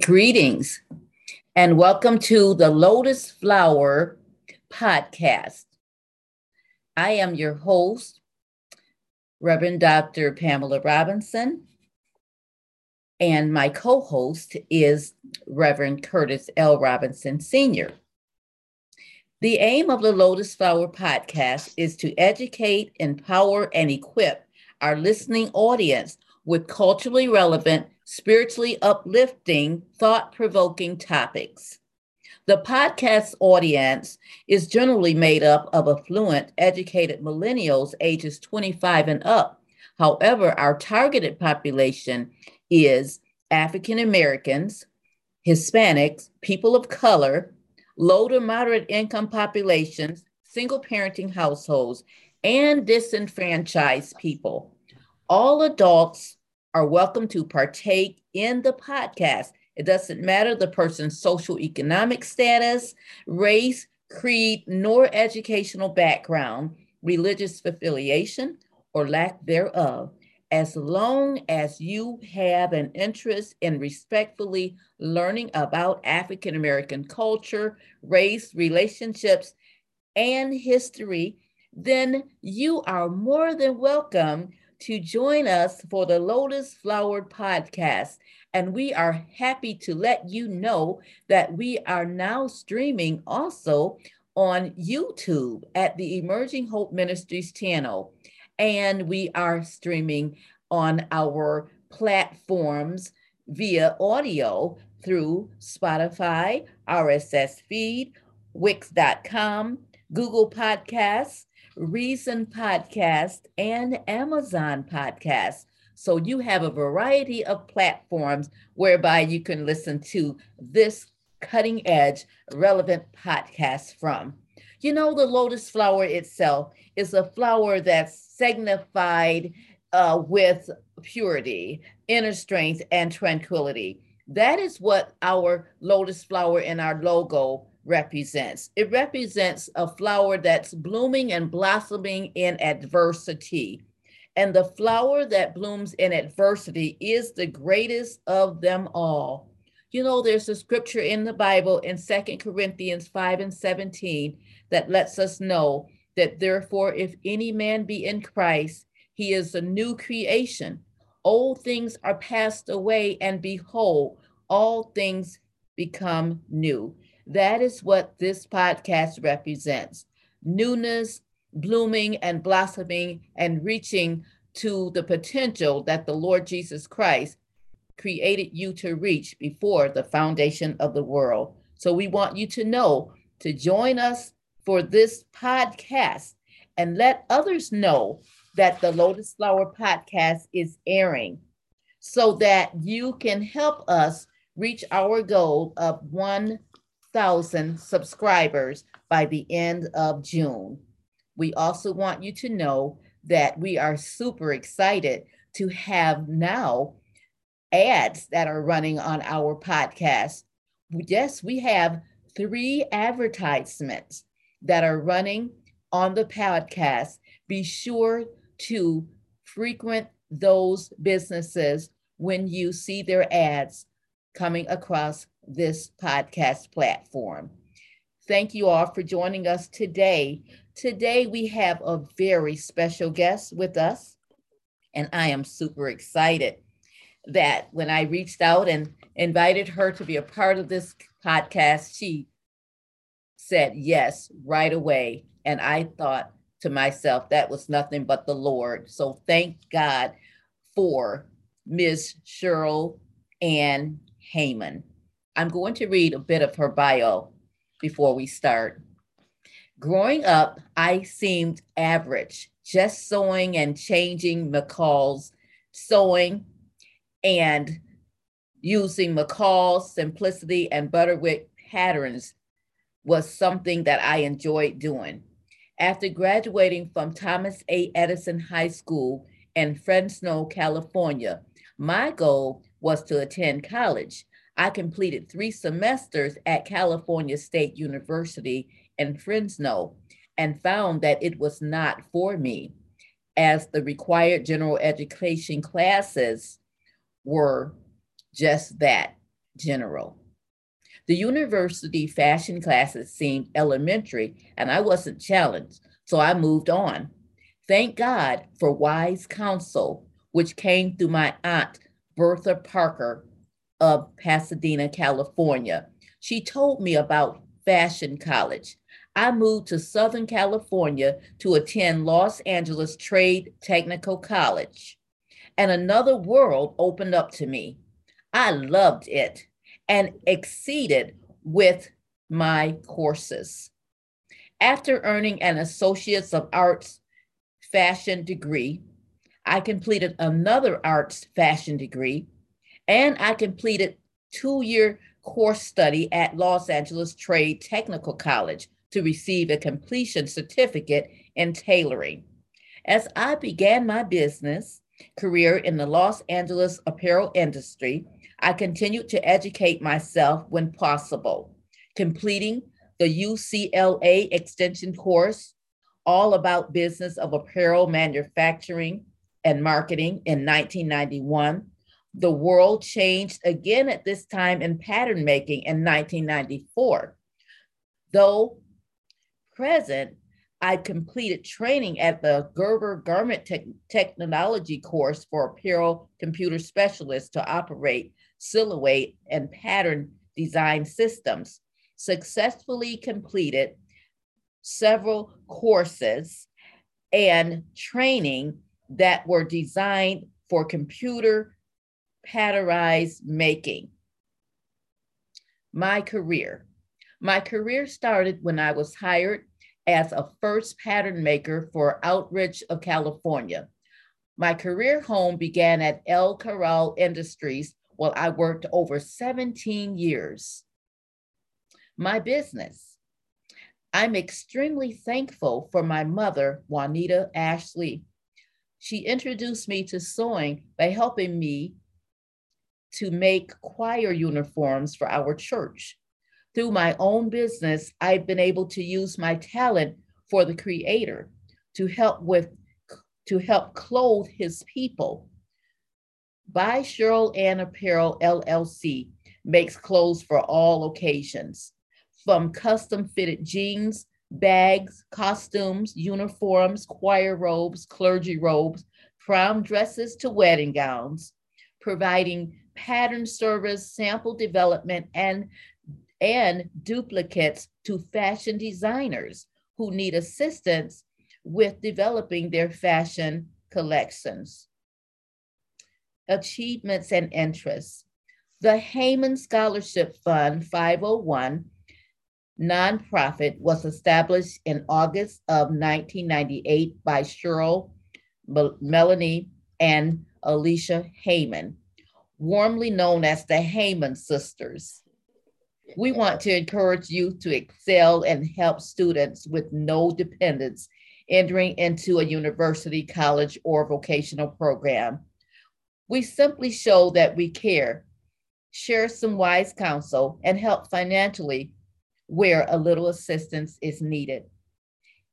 Greetings and welcome to the Lotus Flower podcast. I am your host, Reverend Dr. Pamela Robinson, and my co host is Reverend Curtis L. Robinson Sr. The aim of the Lotus Flower podcast is to educate, empower, and equip our listening audience with culturally relevant spiritually uplifting, thought provoking topics. The podcast audience is generally made up of affluent, educated millennials ages 25 and up. However, our targeted population is African Americans, Hispanics, people of color, low to moderate income populations, single parenting households, and disenfranchised people. All adults are welcome to partake in the podcast. It doesn't matter the person's social economic status, race, creed, nor educational background, religious affiliation, or lack thereof. As long as you have an interest in respectfully learning about African American culture, race, relationships, and history, then you are more than welcome to join us for the Lotus Flowered podcast. And we are happy to let you know that we are now streaming also on YouTube at the Emerging Hope Ministries channel. And we are streaming on our platforms via audio through Spotify, RSS feed, Wix.com, Google Podcasts, Reason Podcast, and Amazon Podcast. So you have a variety of platforms whereby you can listen to this cutting edge, relevant podcast from. You know, the lotus flower itself is a flower that's signified uh, with purity, inner strength, and tranquility. That is what our lotus flower in our logo represents. It represents a flower that's blooming and blossoming in adversity. And the flower that blooms in adversity is the greatest of them all. You know, there's a scripture in the Bible in Second Corinthians 5 and 17 that lets us know that therefore, if any man be in Christ, he is a new creation. Old things are passed away, and behold, all things become new. That is what this podcast represents newness, blooming and blossoming, and reaching to the potential that the Lord Jesus Christ created you to reach before the foundation of the world. So we want you to know to join us for this podcast and let others know that the Lotus Flower podcast is airing so that you can help us reach our goal of 1 thousand subscribers by the end of June. We also want you to know that we are super excited to have now ads that are running on our podcast. Yes, we have three advertisements that are running on the podcast. Be sure to frequent those businesses when you see their ads coming across this podcast platform. Thank you all for joining us today. Today, we have a very special guest with us, and I am super excited that when I reached out and invited her to be a part of this podcast, she said yes right away. And I thought to myself, that was nothing but the Lord. So thank God for Ms. Cheryl Ann Heyman. I'm going to read a bit of her bio before we start. Growing up, I seemed average, just sewing and changing McCall's sewing and using McCall's simplicity and Butterick patterns was something that I enjoyed doing. After graduating from Thomas A. Edison High School in Fresno, California, my goal was to attend college. I completed three semesters at California State University in Fresno and found that it was not for me, as the required general education classes were just that general. The university fashion classes seemed elementary, and I wasn't challenged, so I moved on. Thank God for wise counsel, which came through my aunt, Bertha Parker of Pasadena, California. She told me about fashion college. I moved to Southern California to attend Los Angeles Trade Technical College, and another world opened up to me. I loved it and exceeded with my courses. After earning an Associates of Arts fashion degree, I completed another arts fashion degree, and I completed two-year course study at Los Angeles Trade Technical College to receive a completion certificate in tailoring. As I began my business career in the Los Angeles apparel industry, I continued to educate myself when possible, completing the UCLA extension course, All About Business of Apparel Manufacturing and Marketing in 1991. The world changed again at this time in pattern making in 1994. Though present, I completed training at the Gerber Garment Te- Technology course for apparel computer specialists to operate silhouette, and pattern design systems, successfully completed several courses and training that were designed for computer patternized making. My career. My career started when I was hired as a first pattern maker for Outreach of California. My career home began at El Corral Industries, well, I worked over 17 years. My business. I'm extremely thankful for my mother, Juanita Ashley. She introduced me to sewing by helping me to make choir uniforms for our church. Through my own business, I've been able to use my talent for the creator to help with to help clothe his people by Cheryl Ann Apparel LLC makes clothes for all occasions, from custom fitted jeans, bags, costumes, uniforms, choir robes, clergy robes, prom dresses to wedding gowns, providing pattern service, sample development, and, and duplicates to fashion designers who need assistance with developing their fashion collections achievements, and interests. The Heyman Scholarship Fund 501 nonprofit was established in August of 1998 by Cheryl, Melanie, and Alicia Heyman, warmly known as the Heyman Sisters. We want to encourage youth to excel and help students with no dependence entering into a university, college, or vocational program. We simply show that we care, share some wise counsel, and help financially where a little assistance is needed.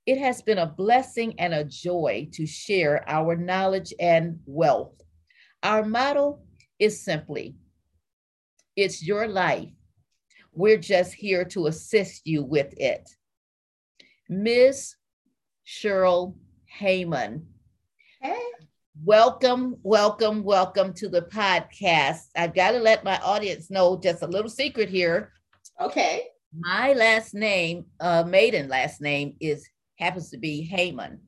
It has been a blessing and a joy to share our knowledge and wealth. Our motto is simply it's your life. We're just here to assist you with it. Ms. Cheryl Heyman. Hey. Welcome, welcome, welcome to the podcast. I've got to let my audience know just a little secret here. Okay. My last name, uh, maiden last name, is happens to be Heyman,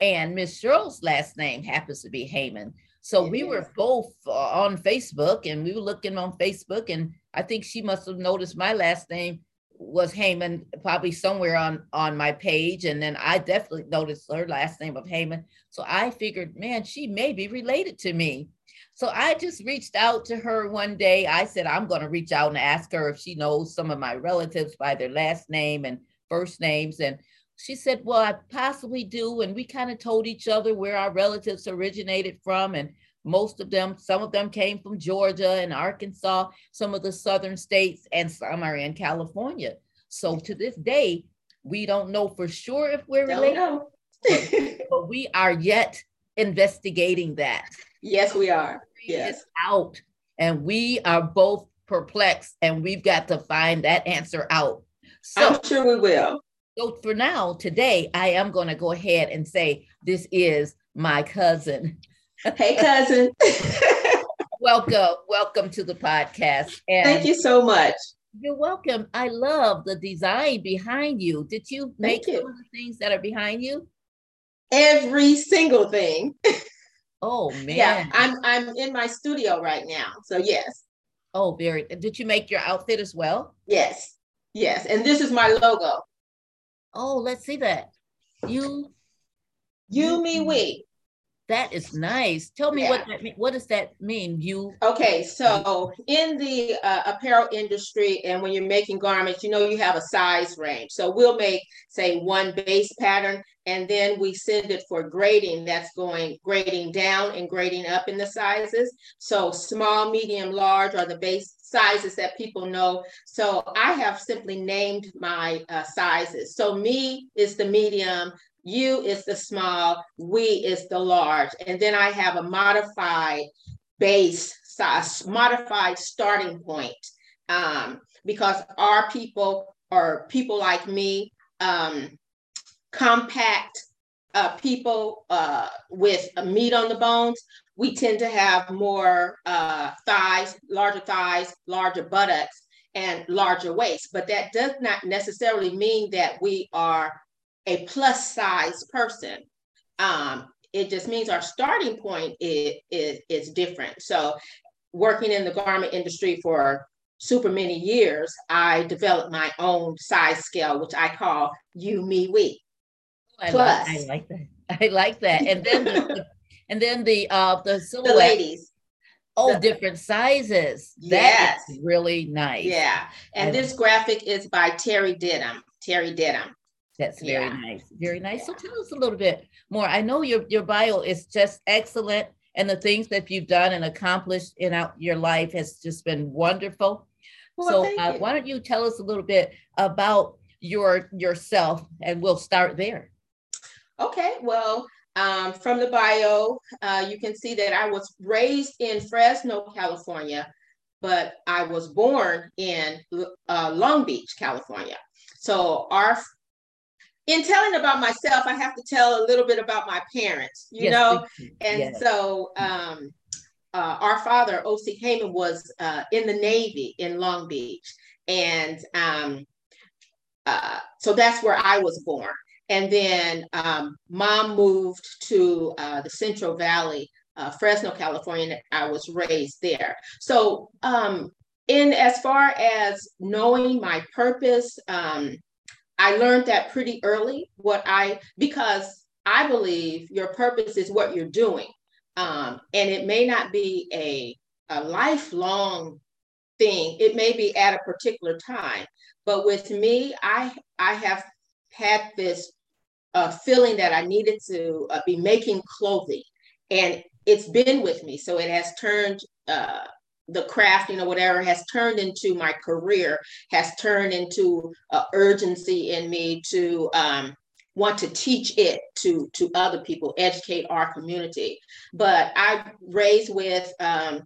and Miss Cheryl's last name happens to be Heyman. So we were both uh, on Facebook, and we were looking on Facebook, and I think she must have noticed my last name was Heyman probably somewhere on on my page, and then I definitely noticed her last name of Heyman. So I figured, man, she may be related to me. So I just reached out to her one day. I said I'm going to reach out and ask her if she knows some of my relatives by their last name and first names, and she said, Well, I possibly do. And we kind of told each other where our relatives originated from. And most of them, some of them came from Georgia and Arkansas, some of the southern states, and some are in California. So to this day, we don't know for sure if we're related, but, but we are yet investigating that. Yes, we are. Yes. Out, and we are both perplexed, and we've got to find that answer out. So, I'm sure we will. So for now, today, I am going to go ahead and say this is my cousin. Hey, cousin. welcome, welcome to the podcast. And Thank you so much. You're welcome. I love the design behind you. Did you make you. some of the things that are behind you? Every single thing. Oh man. Yeah, I'm I'm in my studio right now. So yes. Oh, very. Did you make your outfit as well? Yes. Yes. And this is my logo. Oh, let's see that. You you me we. That is nice. Tell me yeah. what that mean. What does that mean? You okay? So in the uh, apparel industry, and when you're making garments, you know you have a size range. So we'll make say one base pattern, and then we send it for grading. That's going grading down and grading up in the sizes. So small, medium, large are the base sizes that people know. So I have simply named my uh, sizes. So me is the medium, you is the small, we is the large. And then I have a modified base size, modified starting point. Um, because our people or people like me, um, compact uh, people uh, with meat on the bones, we tend to have more uh, thighs, larger thighs, larger buttocks, and larger waist. But that does not necessarily mean that we are a plus size person. Um, it just means our starting point is, is, is different. So, working in the garment industry for super many years, I developed my own size scale, which I call you, me, we. I Plus. Like, I like that. I like that. And then the, and then the uh the silhouette. The ladies. Oh, the, different sizes. Yes. That is really nice. Yeah. And I this graphic is by Terry Denham. Terry Denham. That's very yeah. nice. Very nice. Yeah. So tell us a little bit more. I know your your bio is just excellent and the things that you've done and accomplished in out your life has just been wonderful. Well, so uh, why don't you tell us a little bit about your yourself and we'll start there. Okay, well, um, from the bio, uh, you can see that I was raised in Fresno, California, but I was born in uh, Long Beach, California. So our in telling about myself, I have to tell a little bit about my parents, you yes, know? And yes. so um, uh, our father, O.C. Heyman, was uh, in the Navy in Long Beach. And um, uh, so that's where I was born. And then um, mom moved to uh, the Central Valley, uh, Fresno, California. I was raised there. So, um, in as far as knowing my purpose, um, I learned that pretty early. What I because I believe your purpose is what you're doing, um, and it may not be a a lifelong thing. It may be at a particular time. But with me, I I have had this uh, feeling that I needed to uh, be making clothing, and it's been with me. So it has turned uh, the craft, you know, whatever has turned into my career, has turned into urgency in me to um, want to teach it to to other people, educate our community. But I raised with um,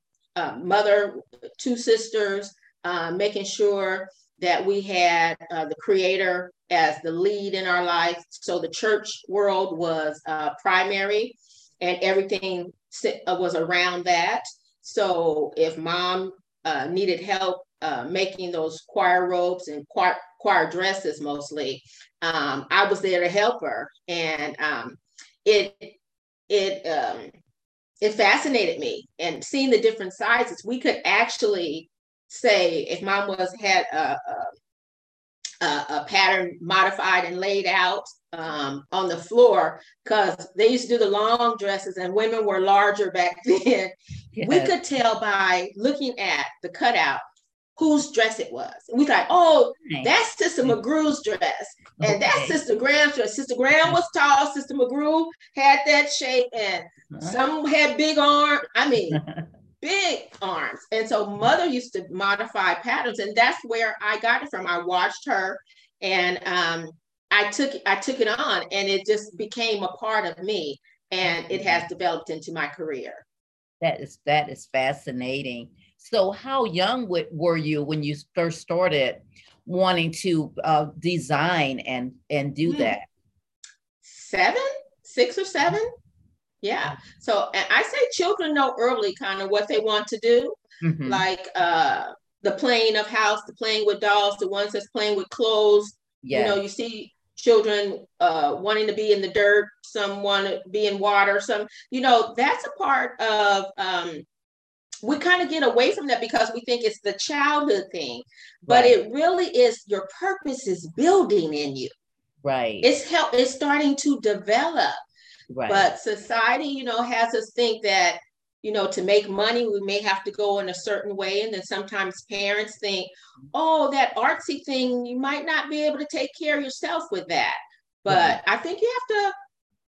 mother, two sisters, uh, making sure that we had uh, the creator as the lead in our life. So the church world was uh, primary and everything uh, was around that. So if mom uh, needed help uh, making those choir robes and choir, choir dresses mostly, um, I was there to help her. And um, it, it, um, it fascinated me and seeing the different sizes, we could actually say if mom was had a, a, a pattern modified and laid out um, on the floor because they used to do the long dresses and women were larger back then. Yes. We could tell by looking at the cutout whose dress it was. And we thought, oh, nice. that's Sister McGrew's dress. And okay. that's Sister Graham's dress. Sister Graham was tall. Sister McGrew had that shape. And uh-huh. some had big arms. I mean, big arms. And so mother used to modify patterns, and that's where I got it from. I watched her and um, I took I took it on and it just became a part of me and it has developed into my career. That is that is fascinating. So, how young were you when you first started wanting to uh, design and and do mm. that? Seven, six or seven. Yeah. So I say children know early kind of what they want to do, mm-hmm. like uh, the playing of house, the playing with dolls, the ones that's playing with clothes. Yeah. You know, you see children uh, wanting to be in the dirt, some want to be in water, some, you know, that's a part of, um, we kind of get away from that because we think it's the childhood thing, but right. it really is your purpose is building in you. Right. It's help. It's starting to develop. Right. But society, you know, has us think that you know, to make money, we may have to go in a certain way. And then sometimes parents think, oh, that artsy thing, you might not be able to take care of yourself with that. But I think you have to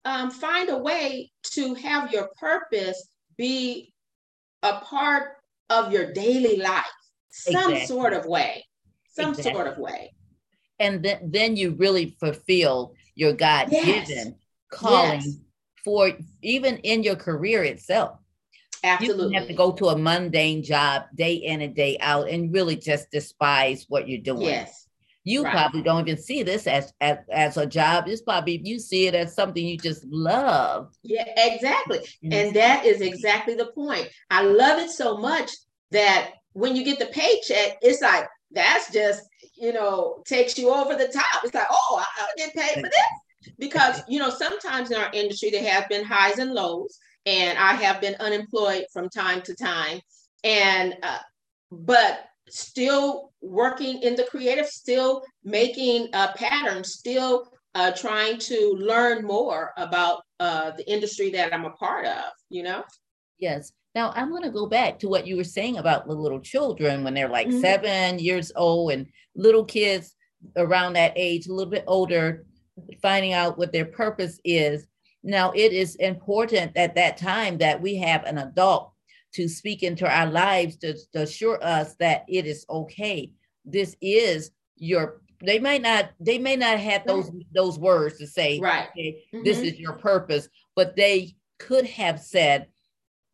um, find a way to have your purpose be a part of your daily life, some exactly. sort of way, some exactly. sort of way. And then, then you really fulfill your God given yes. calling yes. For even in your career itself. Absolutely. You have to go to a mundane job day in and day out and really just despise what you're doing. Yes. You right. probably don't even see this as, as as a job. It's probably you see it as something you just love. Yeah, exactly. Mm-hmm. And that is exactly the point. I love it so much that when you get the paycheck, it's like that's just you know takes you over the top. It's like, oh, I, I get paid for this because you know sometimes in our industry there have been highs and lows and I have been unemployed from time to time. And, uh, but still working in the creative, still making uh, patterns, still uh, trying to learn more about uh, the industry that I'm a part of, you know? Yes. Now I'm going to go back to what you were saying about the little children when they're like mm-hmm. seven years old and little kids around that age, a little bit older, finding out what their purpose is. Now, it is important at that time that we have an adult to speak into our lives to, to assure us that it is okay. This is your they may not they may not have those those words to say right okay, mm-hmm. this is your purpose but they could have said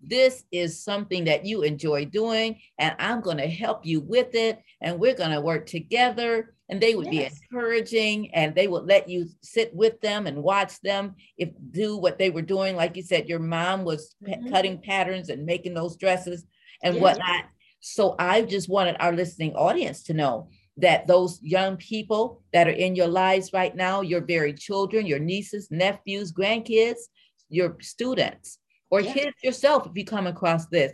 this is something that you enjoy doing and i'm going to help you with it and we're going to work together and they would yes. be encouraging and they would let you sit with them and watch them if do what they were doing like you said your mom was mm-hmm. cutting patterns and making those dresses and yes. whatnot so i just wanted our listening audience to know that those young people that are in your lives right now your very children your nieces nephews grandkids your students or yes. kids yourself if you come across this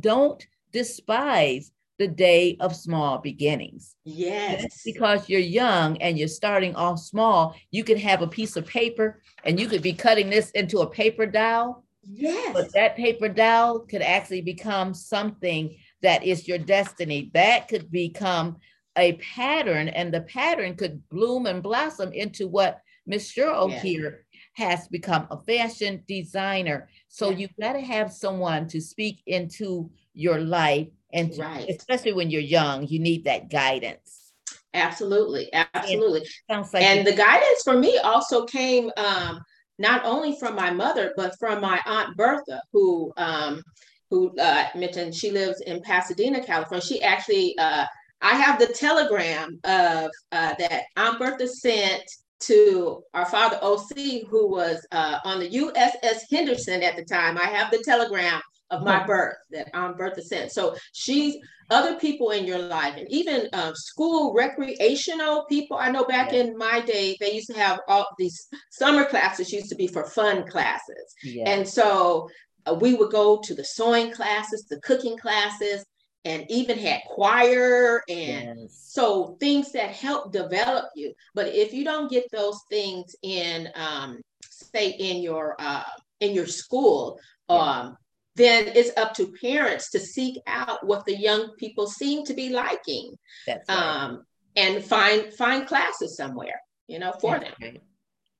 don't despise the day of small beginnings. Yes. Just because you're young and you're starting off small, you could have a piece of paper and you could be cutting this into a paper doll. Yes. But that paper doll could actually become something that is your destiny. That could become a pattern, and the pattern could bloom and blossom into what Miss Cheryl yes. here has become a fashion designer. So yes. you've got to have someone to speak into your life and right. especially when you're young you need that guidance absolutely absolutely sounds like and the guidance for me also came um, not only from my mother but from my aunt bertha who um, who uh, mentioned she lives in pasadena california she actually uh, i have the telegram of uh, that aunt bertha sent to our father OC, who was uh, on the USS Henderson at the time. I have the telegram of my birth that Aunt Bertha sent. So she's other people in your life, and even um, school recreational people. I know back yeah. in my day, they used to have all these summer classes used to be for fun classes, yeah. and so uh, we would go to the sewing classes, the cooking classes, and even had choir and yes. so things that help develop you. But if you don't get those things in, um, say in your uh, in your school, yeah. um, then it's up to parents to seek out what the young people seem to be liking That's right. um, and find find classes somewhere you know for That's them right.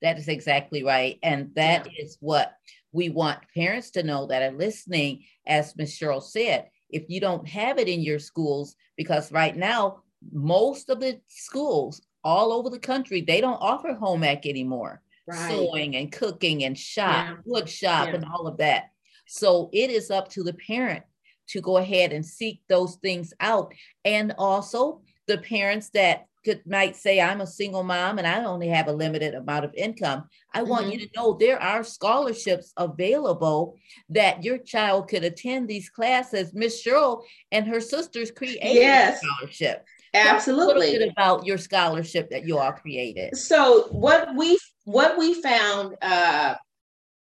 that is exactly right and that yeah. is what we want parents to know that are listening as Ms. Cheryl said if you don't have it in your schools because right now most of the schools all over the country they don't offer home ec anymore right. sewing and cooking and shop yeah. wood shop yeah. and all of that so it is up to the parent to go ahead and seek those things out. And also the parents that could might say I'm a single mom and I only have a limited amount of income. I mm-hmm. want you mm-hmm. to know there are scholarships available that your child could attend these classes. Miss Cheryl and her sisters created yes. a scholarship. Absolutely. A about your scholarship that you all created. So what we what we found uh,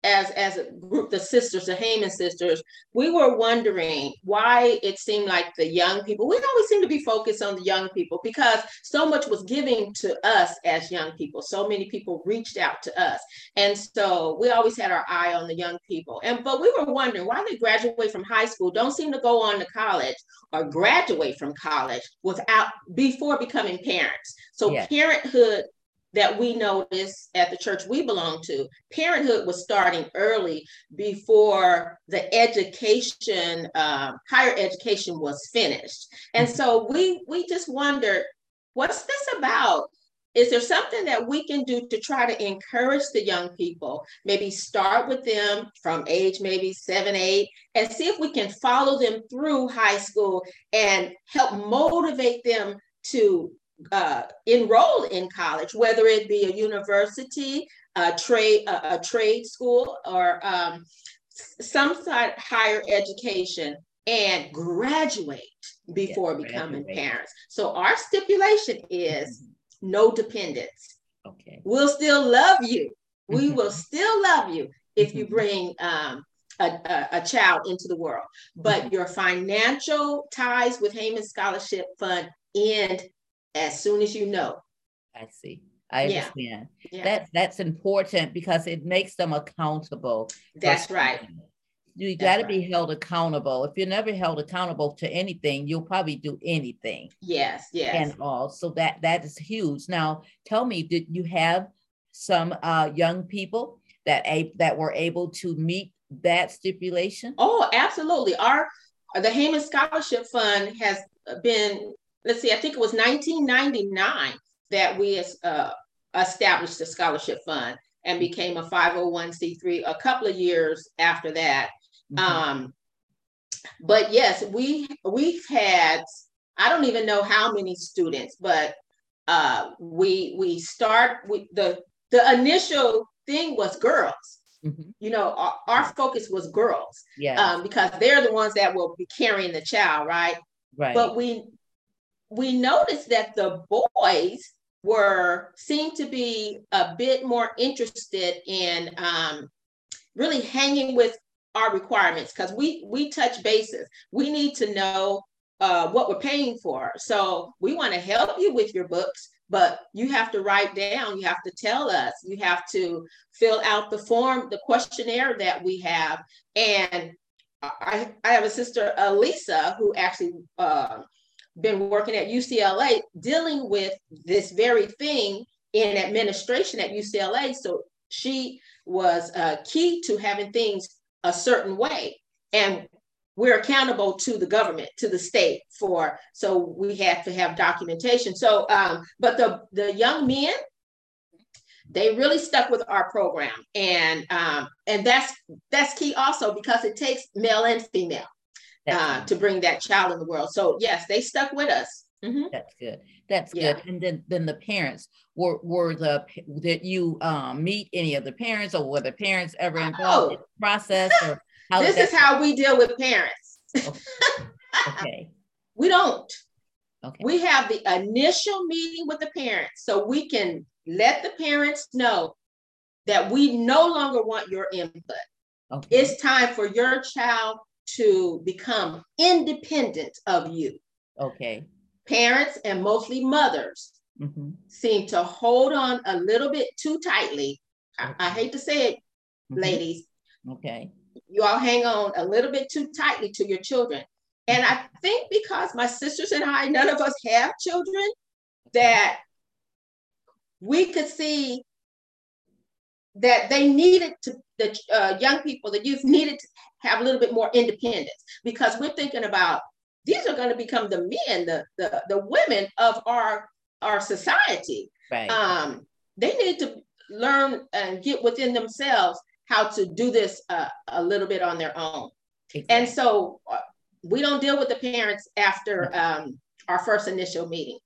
as as a group, the sisters, the Heyman sisters, we were wondering why it seemed like the young people. We always seem to be focused on the young people because so much was giving to us as young people. So many people reached out to us, and so we always had our eye on the young people. And but we were wondering why they graduate from high school, don't seem to go on to college or graduate from college without before becoming parents. So yes. parenthood that we noticed at the church we belong to, parenthood was starting early before the education, um, higher education was finished. And so we we just wondered, what's this about? Is there something that we can do to try to encourage the young people? Maybe start with them from age maybe seven, eight, and see if we can follow them through high school and help motivate them to uh, enroll in college, whether it be a university, a trade, a, a trade school, or um, some sort of higher education, and graduate before becoming graduate. parents. So our stipulation is mm-hmm. no dependence. Okay. We'll still love you. We will still love you if you mm-hmm. bring um, a, a, a, child into the world. But mm-hmm. your financial ties with Heyman Scholarship Fund end as soon as you know. I see. I understand. Yeah. That that's important because it makes them accountable. That's right. You got to right. be held accountable. If you're never held accountable to anything, you'll probably do anything. Yes, yes. And all. So that that is huge. Now, tell me, did you have some uh, young people that a that were able to meet that stipulation? Oh, absolutely. Our the Heyman Scholarship Fund has been let's see, I think it was 1999 that we uh, established the scholarship fund and became a 501c3 a couple of years after that. Mm-hmm. Um, but yes, we we've had I don't even know how many students, but uh, we we start with the the initial thing was girls. Mm-hmm. You know, our, our, focus was girls, yeah, um, because they're the ones that will be carrying the child, right? Right. But we we noticed that the boys were seemed to be a bit more interested in um, really hanging with our requirements because we we touch bases. We need to know uh, what we're paying for. So we want to help you with your books, but you have to write down. You have to tell us. You have to fill out the form, the questionnaire that we have. And I, I have a sister, Elisa, who actually uh, been working at UCLA dealing with this very thing in administration at UCLA. So she was uh, key to having things a certain way. And we're accountable to the government, to the state for, so we have to have documentation. So, um, but the, the young men, they really stuck with our program. And, um, and that's, that's key also because it takes male and female uh, to bring that child in the world. So yes, they stuck with us. Mm-hmm. That's good. That's yeah. good. And then then the parents were were the did you um, meet any of the parents or were the parents ever involved oh. in the process or how this is how we deal with parents. Okay. okay. we don't. Okay. We have the initial meeting with the parents so we can let the parents know that we no longer want your input. Okay. It's time for your child to become independent of you. Okay. Parents and mostly mothers mm-hmm. seem to hold on a little bit too tightly. Okay. I, I, hate to say it, mm-hmm. ladies. Okay. You all hang on a little bit too tightly to your children. And I think because my sisters and I, none of us have children, that we could see that they needed to, the uh, young people, the youth needed to have a little bit more independence because we're thinking about these are going to become the men, the the, the women of our our society. Right. Um, they need to learn and get within themselves how to do this uh, a little bit on their own. Exactly. And so uh, we don't deal with the parents after um, our first initial meeting.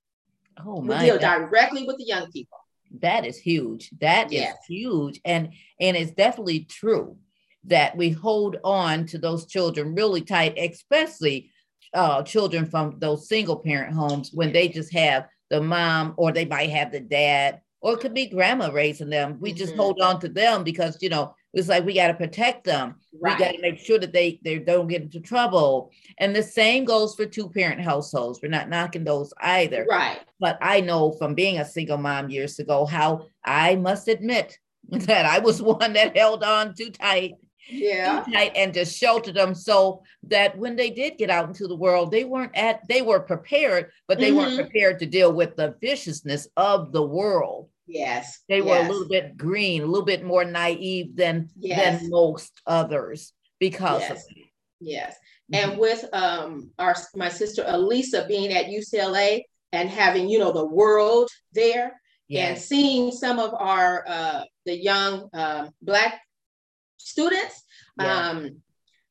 Oh my! We deal that- directly with the young people. that is huge. That is Yes. huge. And and it's definitely true that we hold on to those children really tight, especially uh, children from those single parent homes when they just have the mom or they might have the dad or it could be grandma raising them. We just Mhm. hold on to them because you know it's like we got to protect them. We got to make sure that they they don't get into trouble. And the same goes for two parent households. We're not knocking those either. Right. But I know from being a single mom years ago how I must admit that I was one that held on too tight, Yeah. and just sheltered them so that when they did get out into the world, they weren't at they were prepared, but they weren't Mhm. prepared to deal with the viciousness of the world. Yes. They were a little bit green, a little bit more naive than Yes. than most others because Yes. of it. Yes. Mhm. And with um our my sister Elisa being at UCLA and having, you know, the world there and seeing some of our uh the young um black students, Yeah. um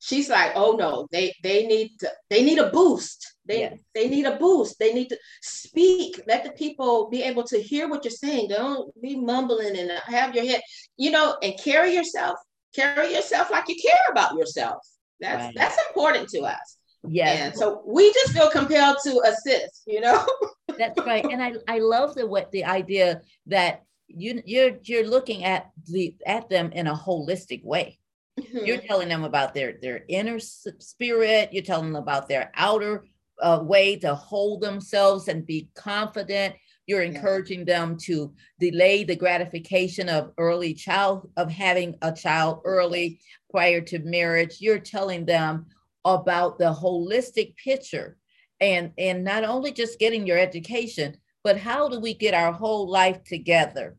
she's like, oh no, they they need to, they need a boost. They Yes. they need a boost. They need to speak. Let the people be able to hear what you're saying. Don't be mumbling and have your head, you know, and carry yourself. Carry yourself like you care about yourself. That's Right. that's important to us. Yes. And so we just feel compelled to assist, you know? That's right. And I, I love the what the idea that you you're you're looking at the at them in a holistic way. You're telling them about their their inner spirit. You're telling them about their outer uh, way to hold themselves and be confident. You're Yeah. encouraging them to delay the gratification of early child of having a child early prior to marriage. You're telling them about the holistic picture and and not only just getting your education, but how do we get our whole life together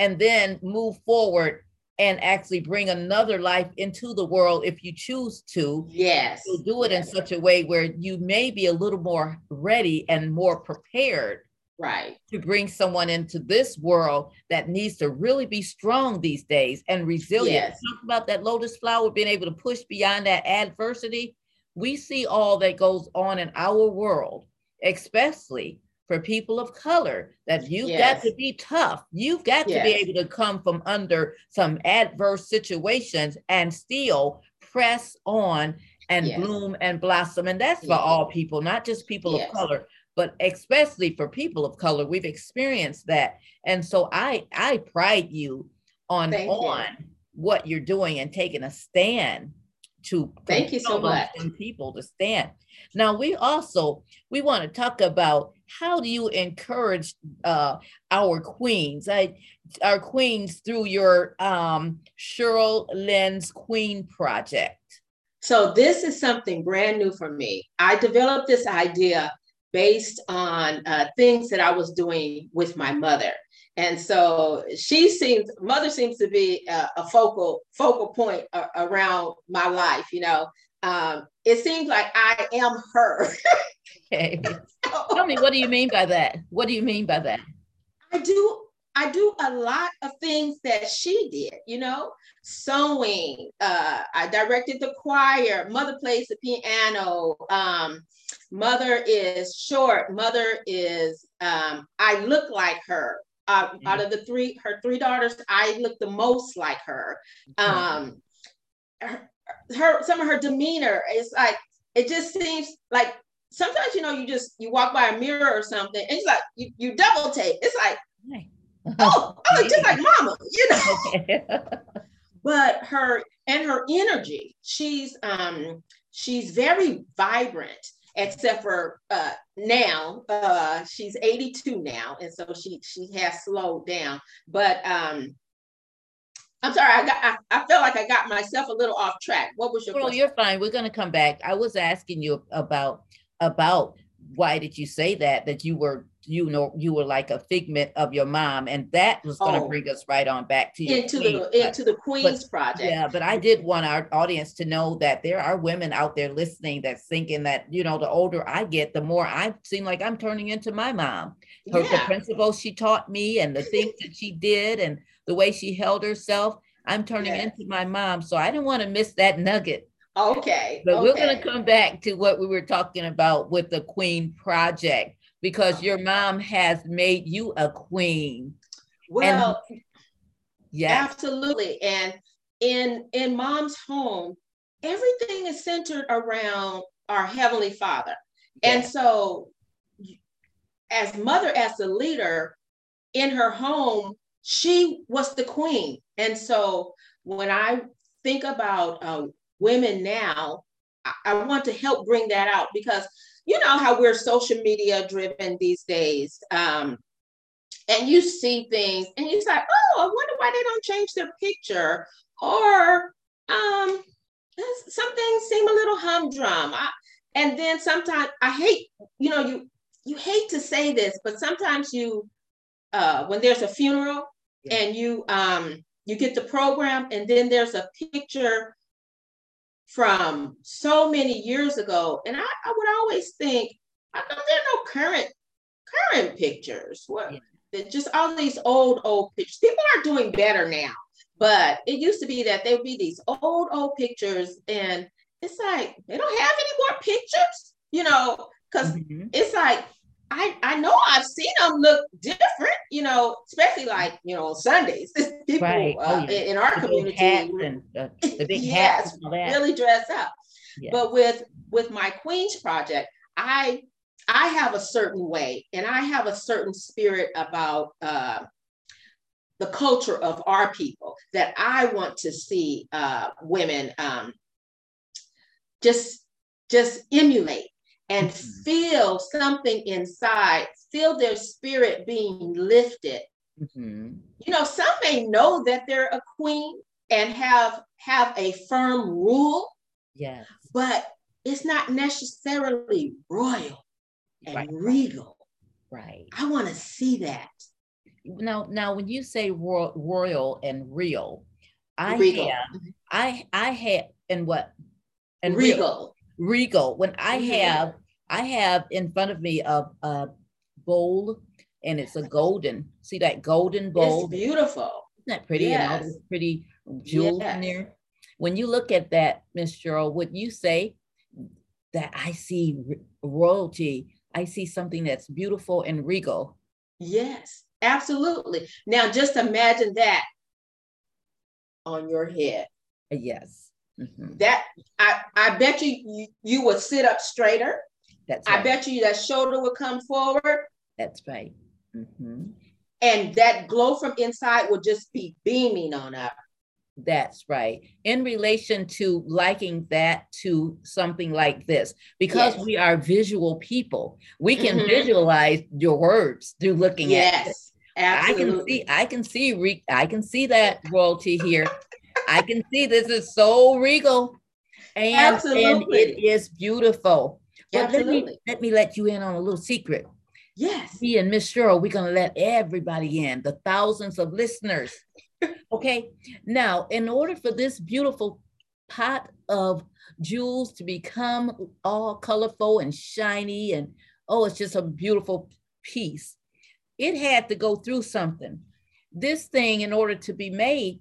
and then move forward and actually bring another life into the world if you choose to yes. You'll do it in such a way where you may be a little more ready and more prepared right. to bring someone into this world that needs to really be strong these days and resilient. Yes. Talk about that lotus flower being able to push beyond that adversity. We see all that goes on in our world, especially for people of color, that you've got to be tough. You've got to be able to come from under some adverse situations and still press on and Yes. bloom and blossom. And that's for all people, not just people Yes. of color, but especially for people of color. We've experienced that. And so I I pride you on Thank you. on what you're doing and taking a stand to Thank you so much. people to stand. Now we also we want to talk about how do you encourage uh, our queens, I, our queens through your um, Cheryl Ann's Queen Project. So this is something brand new for me. I developed this idea based on uh, things that I was doing with my mother. And so she seems, mother seems to be a, a focal focal point a- around my life. You know, um, it seems like I am her. Okay, tell me what do you mean by that? What do you mean by that? I do I do a lot of things that she did, you know, sewing. Uh, I directed the choir. Mother plays the piano. Um, mother is short. Mother is. Um, I look like her. Uh, Out of the three, her three daughters, I look the most like her. Um, her, her some of her demeanor is like it just seems like sometimes you know you just you walk by a mirror or something and it's like you, you double take. It's like oh i look just like mama you know? But her and her energy she's um she's very vibrant except for uh now uh she's 82 now and so she she has slowed down. But um i'm sorry i got i, I felt like i got myself a little off track. What was your Well, question? you're fine. We're going to come back. I was asking you about about why did you say that that you were you know you were like a figment of your mom, and that was going to Oh. bring us right on back to into the But- into the queen's project Yeah, but I did want our audience to know that there are women out there listening that's thinking that, you know, the older I get, the more I seem like I'm turning into my mom. Her, The principles she taught me and the things that she did and the way she held herself, I'm turning into my mom. So I didn't want to miss that nugget Okay. But okay. we're going to come back to what we were talking about with the Queen Project because your mom has made you a queen. Well, yeah, absolutely. And in in mom's home, everything is centered around our heavenly Father. And so as mother as the leader in her home, she was the queen. And so when I think about uh, women now, I, I want to help bring that out because you know how we're social media driven these days. Um, and you see things and you're like, oh, I wonder why they don't change their picture. Or um, some things seem a little humdrum. I, and then sometimes I hate, you know, you you hate to say this, but sometimes you uh when there's a funeral yeah. and you um you get the program and then there's a picture from so many years ago. And I, I would always think, I know there are no current current pictures. What yeah. just all these old, old pictures. People are doing better now. But it used to be that there would be these old, old pictures, and it's like they don't have any more pictures, you know, because mm-hmm. it's like I, I know I've seen them look different, you know, especially like, you know, Sundays. People right. oh, uh, yeah. in our the community and, uh, the big yes, really dress up. Yeah. But with with my Queens project, I I have a certain way and I have a certain spirit about uh, the culture of our people that I want to see uh, women um, just just emulate and mm-hmm. feel something inside, feel their spirit being lifted. Mm-hmm. You know, some may know that they're a queen and have have a firm rule. Yes. But it's not necessarily royal and right. regal. Right. I want to see that. Now, now, when you say royal, royal and real, I regal. have, I, I have, and what? And regal. Real, regal. When I have I have in front of me a, a bowl and it's a golden. See that golden bowl? It's beautiful. Isn't that pretty? Yes. And all those pretty jewels yes. in there. When you look at that, Miss Cheryl, would you say that I see royalty? I see something that's beautiful and regal. Yes, absolutely. Now just imagine that on your head. Yes. Mm-hmm. That I, I bet you, you you would sit up straighter. That's right. I bet you that shoulder will come forward. That's right. Mm-hmm. And that glow from inside will just be beaming on up. That's right. In relation to liking that to something like this, because yes. we are visual people, we can mm-hmm. visualize your words through looking yes, at it. Absolutely. I can see, I can see, re- I can see that royalty here. I can see this is so regal, and, and it is beautiful. But let me let me let you in on a little secret. Yes. Me and Miss Cheryl, we're gonna let everybody in, the thousands of listeners. okay. Now, in order for this beautiful pot of jewels to become all colorful and shiny, and oh, it's just a beautiful piece, it had to go through something. This thing, in order to be made,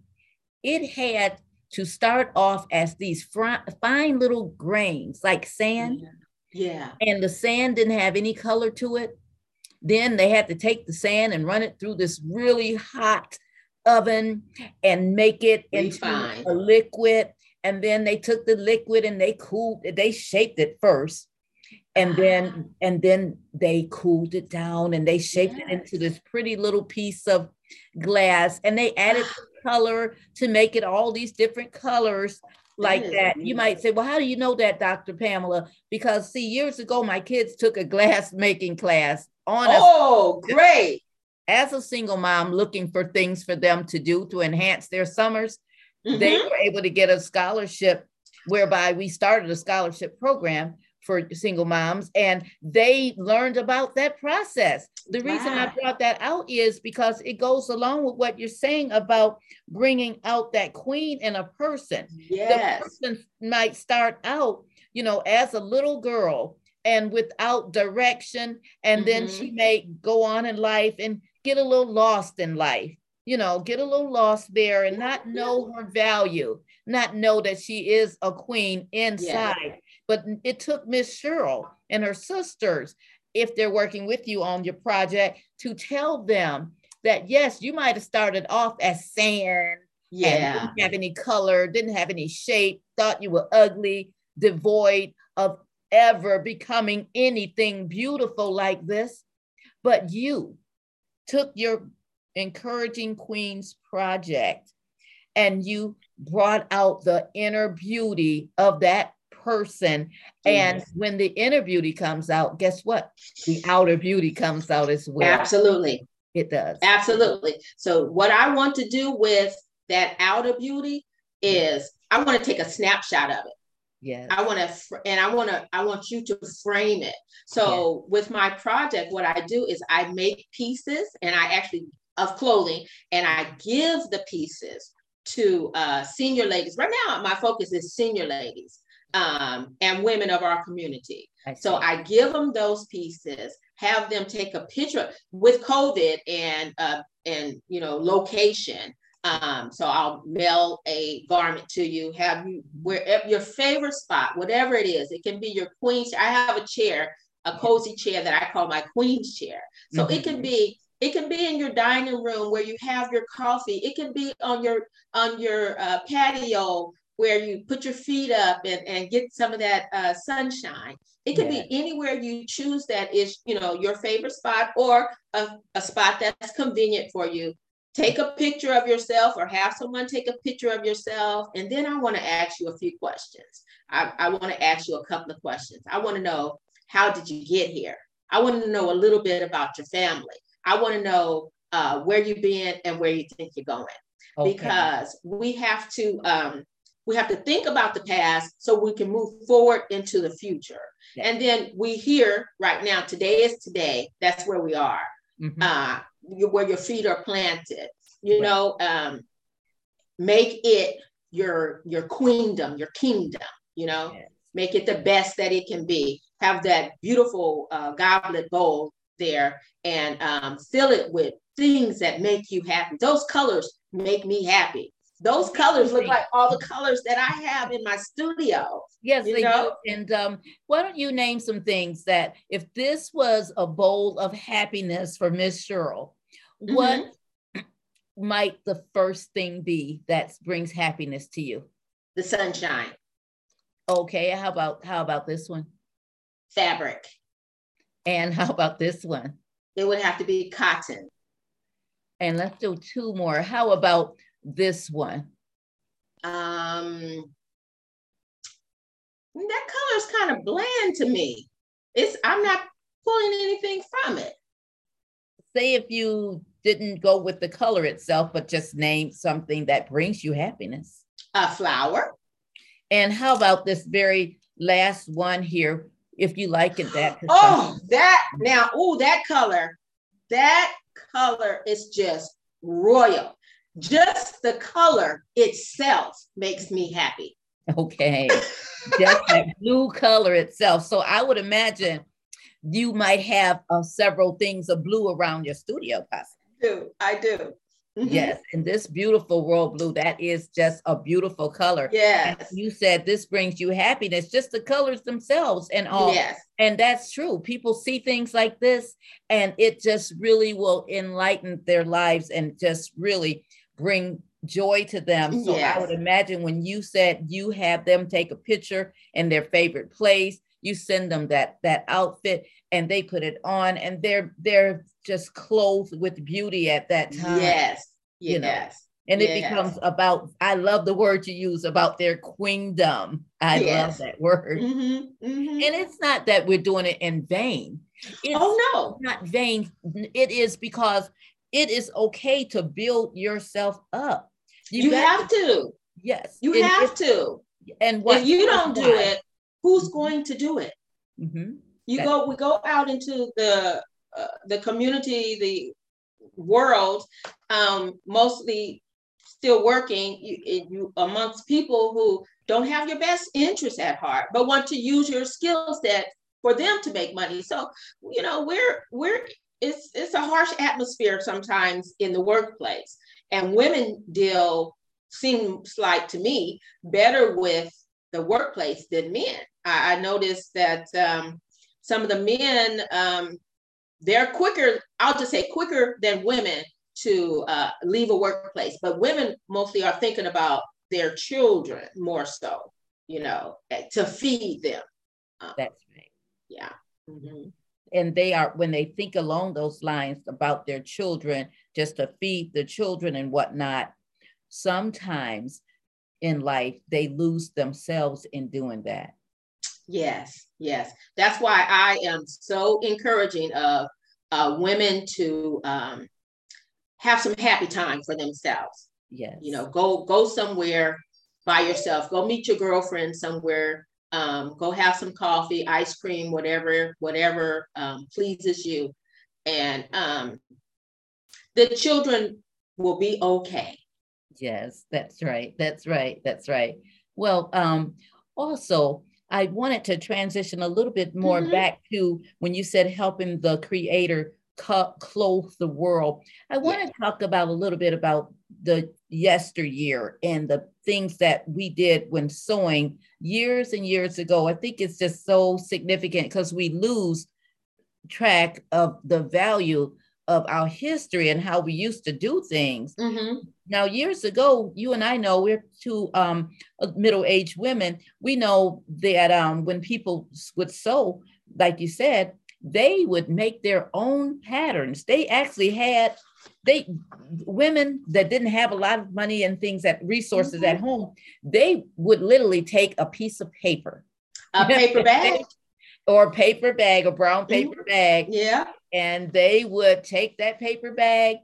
it had to start off as these fine little grains like sand. Yeah yeah. And the sand didn't have any color to it. Then they had to take the sand and run it through this really hot oven and make it into a liquid. And then they took the liquid and they cooled it, they shaped it first. And then ah. and then they cooled it down and they shaped yes. it into this pretty little piece of glass and they added color to make it all these different colors like that. You might say, well, how do you know that, Dr. Pamela? Because see, years ago, my kids took a glass making class on Oh, a, great. As a single mom looking for things for them to do to enhance their summers, mm-hmm. they were able to get a scholarship whereby we started a scholarship program for single moms and they learned about that process. The wow. reason I brought that out is because it goes along with what you're saying about bringing out that queen in a person. Yes. The person might start out, you know, as a little girl and without direction and mm-hmm. then she may go on in life and get a little lost in life you know, get a little lost there and not know her value, not know that she is a queen inside. Yeah. But it took Miss Cheryl and her sisters, if they're working with you on your project, to tell them that yes, you might have started off as sand. Yeah. didn't have any color, didn't have any shape, thought you were ugly, devoid of ever becoming anything beautiful like this. But you took your encouraging queens project and you brought out the inner beauty of that person. And when the inner beauty comes out, guess what? The outer beauty comes out as well. Absolutely. It does. Absolutely. So, what I want to do with that outer beauty is I want to take a snapshot of it. Yeah. I want to, and I want to, I want you to frame it. So yeah. with my project, what I do is I make pieces and I actually of clothing and I give the pieces to uh, senior ladies. Right now, my focus is senior ladies um, and women of our community. I so I give them those pieces, have them take a picture with COVID and uh, and you know location. Um, so I'll mail a garment to you, have you where your favorite spot, whatever it is. It can be your queen's. I have a chair, a cozy chair that I call my queen's chair. So mm-hmm. it can be it can be in your dining room where you have your coffee. It can be on your on your uh, patio where you put your feet up and, and get some of that uh, sunshine. It can yeah. be anywhere you choose that is, you know, your favorite spot or a, a spot that's convenient for you. Take a picture of yourself or have someone take a picture of yourself. And then I want to ask you a few questions. I, I want to ask you a couple of questions. I want to know how did you get here? I want to know a little bit about your family. I want to know uh, where you've been and where you think you're going. Okay. Because we have to um, we have to think about the past so we can move forward into the future. Yeah. And then we here right now, today is today. That's where we are. Mm-hmm. Uh, where your feet are planted. You right. know, um, make it your your queendom, your kingdom. You know, make it the best that it can be. Have that beautiful uh, goblet bowl there and um, fill it with things that make you happy. Those colors make me happy. Those colors look like all the colors that I have in my studio. Yes, they know? do. And um, why don't you name some things that if this was a bowl of happiness for Miss Cheryl, mm-hmm. what might the first thing be that brings happiness to you? The sunshine. Okay, how about how about this one? Fabric. And how about this one? It would have to be cotton. And let's do two more. How about this one? Um, that color is kind of bland to me. It's I'm not pulling anything from it. Say if you didn't go with the color itself, but just name something that brings you happiness. A flower. And how about this very last one here? if you like it that. Oh, that now, oh, that color, that color is just royal. Just the color itself makes me happy. Okay. just that blue color itself. So I would imagine you might have uh, several things of blue around your studio, possibly. I do. I do. Mm-hmm. Yes, and this beautiful royal blue, that is just a beautiful color. Yes. you said this brings you happiness, just the colors themselves and all. Yes. And that's true. People see things like this and it just really will enlighten their lives and just really bring joy to them. So yes. I would imagine when you said you have them take a picture in their favorite place, you send them that that outfit and they put it on and they're they're just clothed with beauty at that time. Yes. You yes. know. And yes. it becomes about, I love the word you use about their queendom. I love that word. Mm-hmm, mm-hmm. And it's not that we're doing it in vain. It's oh, no. Not vain. It is because it is okay to build yourself up. You, you have to, to. Yes. You and have if, to. And what if you don't do it, who's mm-hmm. going to do it? Mm-hmm. You go, we go out into the uh, the community, the world, um, mostly still working you, you, amongst people who don't have your best interests at heart, but want to use your skill set for them to make money. So, you know, we're we're it's it's a harsh atmosphere sometimes in the workplace, and women deal seems like to me better with the workplace than men. I, I noticed that um, some of the men um, they're quicker. I'll just say quicker than women to uh, leave a workplace, but women mostly are thinking about their children more so. You know, eh, to feed them. Um, That's right. Yeah. Mm-hmm and they are when they think along those lines about their children just to feed the children and whatnot sometimes in life they lose themselves in doing that. Yes yes. That's why i am so encouraging of uh, women to um, have some happy time for themselves. Yes. you know go go somewhere by yourself. Go meet your girlfriend somewhere um, go have some coffee, ice cream, whatever, whatever um, pleases you. And um, the children will be okay. Yes, that's right. That's right. That's right. Well, um, also, I wanted to transition a little bit more mm-hmm. back to when you said helping the creator clothe the world. I want to talk about a little bit about the yesteryear and the things that we did when sewing years and years ago. I think it's just so significant because we lose track of the value of our history and how we used to do things. Mm-hmm. Now, years ago, you and I know we're two um, middle-aged women. We know that um, when people would sew, like you said, they would make their own patterns. They actually had they women that didn't have a lot of money and things that resources mm-hmm. at home, they would literally take a piece of paper, a paper bag, or a paper bag, a brown mm-hmm. paper mm-hmm. bag. Yeah, and they would take that paper bag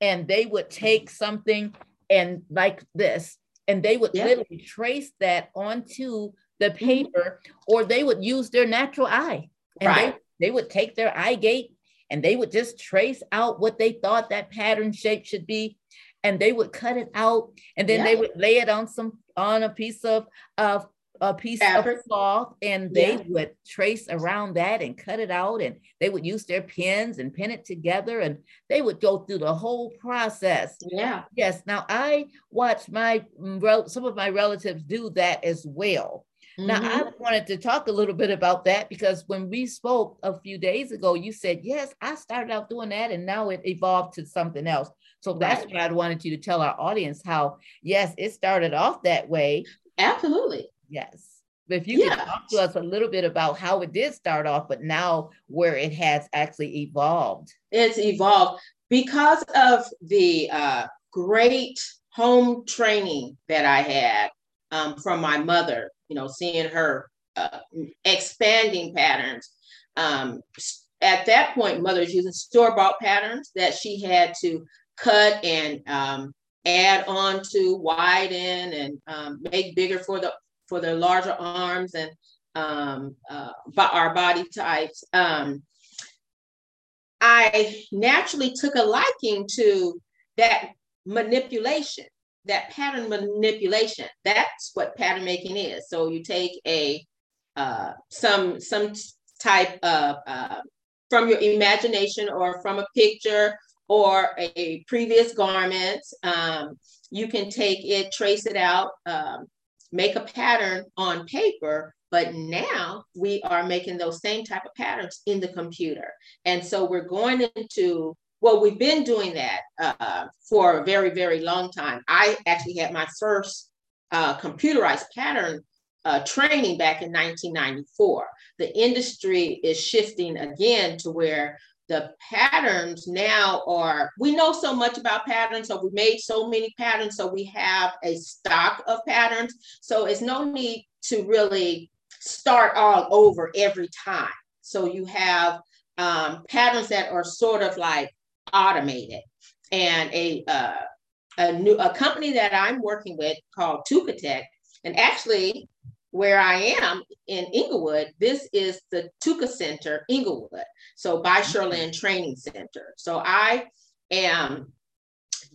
and they would take something and like this, and they would yeah. literally trace that onto the mm-hmm. paper, mm-hmm. or they would use their natural eye. And right. They, would take their eye gate and they would just trace out what they thought that pattern shape should be and they would cut it out and then yeah. they would lay it on some on a piece of of a piece Fabric. of cloth and they yeah. would trace around that and cut it out and they would use their pins and pin it together and they would go through the whole process yeah yes now i watched my mm, some of my relatives do that as well now, I mm-hmm. wanted to talk a little bit about that because when we spoke a few days ago, you said, Yes, I started out doing that and now it evolved to something else. So that's right. what I wanted you to tell our audience how, yes, it started off that way. Absolutely. Yes. But if you yeah. could talk to us a little bit about how it did start off, but now where it has actually evolved. It's evolved because of the uh, great home training that I had um, from my mother you know, seeing her uh, expanding patterns. Um, at that point, mother's using store bought patterns that she had to cut and um, add on to widen and um, make bigger for the for the larger arms and um, uh, our body types. Um, I naturally took a liking to that manipulation that pattern manipulation. That's what pattern making is. So you take a uh, some some type of uh, from your imagination or from a picture or a, previous garment. Um, you can take it, trace it out, um, make a pattern on paper. But now we are making those same type of patterns in the computer. And so we're going into well, we've been doing that uh, for a very, very long time. I actually had my first uh, computerized pattern uh, training back in 1994. The industry is shifting again to where the patterns now are, we know so much about patterns, so we made so many patterns, so we have a stock of patterns. So it's no need to really start all over every time. So you have um, patterns that are sort of like automated. And a uh, a new a company that I'm working with called Tukatech, and actually where I am in Inglewood, this is the Tuka Center, Inglewood. So by Sherlin Training Center. So I am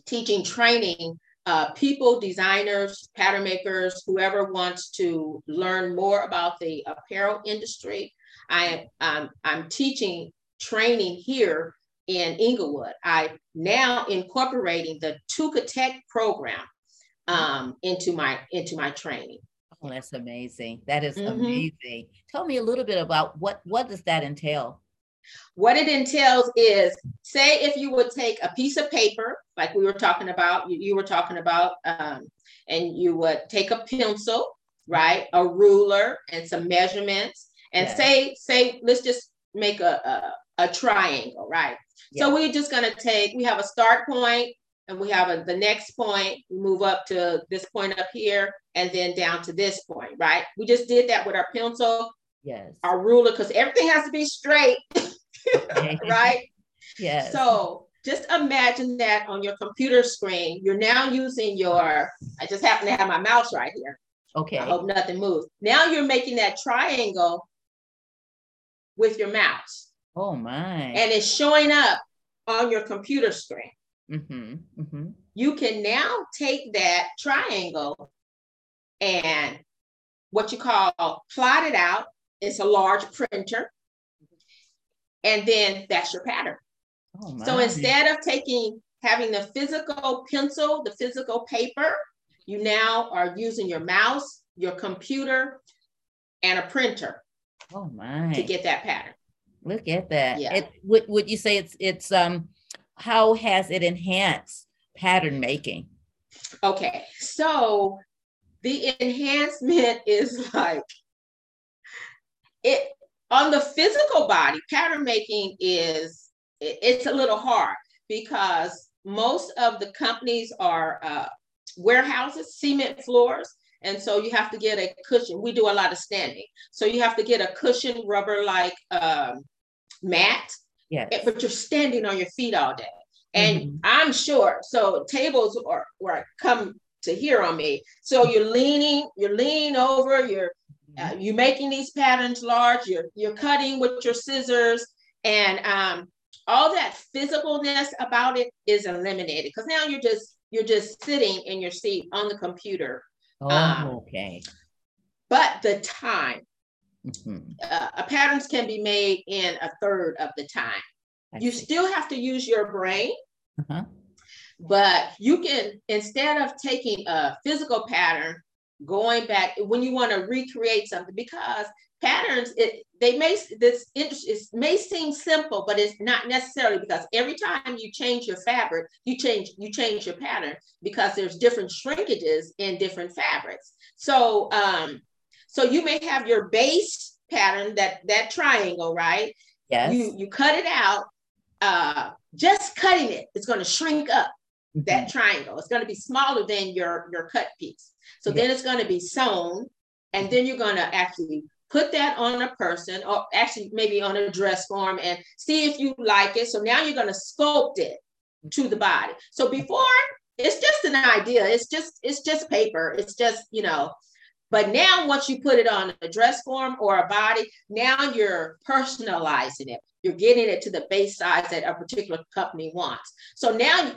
teaching training uh, people, designers, pattern makers, whoever wants to learn more about the apparel industry. I am I'm teaching training here in Inglewood. I now incorporating the Tukatech program um, into my into my training. Oh, that's amazing. That is mm-hmm. amazing. Tell me a little bit about what what does that entail? What it entails is, say, if you would take a piece of paper, like we were talking about, you, you were talking about, um, and you would take a pencil, right, a ruler, and some measurements, and say, say, let's just make a, a, a triangle, right? Yes. So we're just gonna take, we have a start point, and we have a, the next point, we move up to this point up here, and then down to this point, right? We just did that with our pencil, yes, our ruler, because everything has to be straight, right? Yes. So just imagine that on your computer screen. You're now using your, I just happen to have my mouse right here. Okay. I hope nothing moves. Now you're making that triangle with your mouse. Oh my. And it's showing up on your computer screen. Mm-hmm, mm-hmm. You can now take that triangle and what you call plot it out. It's a large printer. And then that's your pattern. Oh, so instead of taking, having the physical pencil, the physical paper, you now are using your mouse, your computer, and a printer. Oh my! To get that pattern. Look at that. Yeah. It, would would you say it's it's um how has it enhanced pattern making? Okay, so the enhancement is like it on the physical body. Pattern making is it, it's a little hard because most of the companies are uh, warehouses, cement floors. And so you have to get a cushion. We do a lot of standing. So you have to get a cushion rubber like um, mat Yes. But you're standing on your feet all day. And mm-hmm. I'm sure. So tables are where come to here on me. So you're leaning, you're leaning over, you're uh, you're making these patterns large, you're you're cutting with your scissors, and um, all that physicalness about it is eliminated because now you're just you're just sitting in your seat on the computer. Oh, um, okay. But the time, Mm-hmm. Uh, patterns can be made in a third of the time. I you see. still have to use your brain, uh-huh. but you can, instead of taking a physical pattern, going back when you want to recreate something, because patterns, it, they may, this it may seem simple, but it's not necessarily because every time you change your fabric, you change, you change your pattern because there's different shrinkages in different fabrics. So, um, so you may have your base pattern, that that triangle, right? Yes. You you cut it out. Uh, just cutting it, it's going to shrink up mm-hmm. that triangle. It's going to be smaller than your your cut piece. So yes. then it's going to be sewn, and then you're going to actually put that on a person, or actually maybe on a dress form, and see if you like it. So now you're going to sculpt it to the body. So before it's just an idea. It's just it's just paper. It's just you know but now, once you put it on a dress form or a body, now you're personalizing it. You're getting it to the base size that a particular company wants. So now,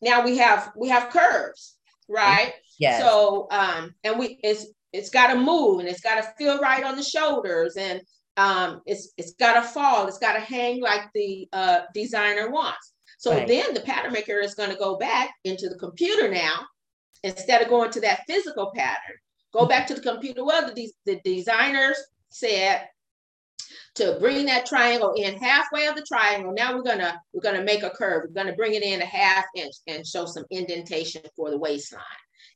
now we have we have curves, right? Yes. So um, and we it's it's got to move and it's got to feel right on the shoulders and um, it's it's got to fall. It's got to hang like the uh, designer wants. So right. then the pattern maker is going to go back into the computer now instead of going to that physical pattern Go back to the computer. Well, the, the designers said to bring that triangle in halfway of the triangle. Now we're gonna we're gonna make a curve. We're gonna bring it in a half inch and show some indentation for the waistline.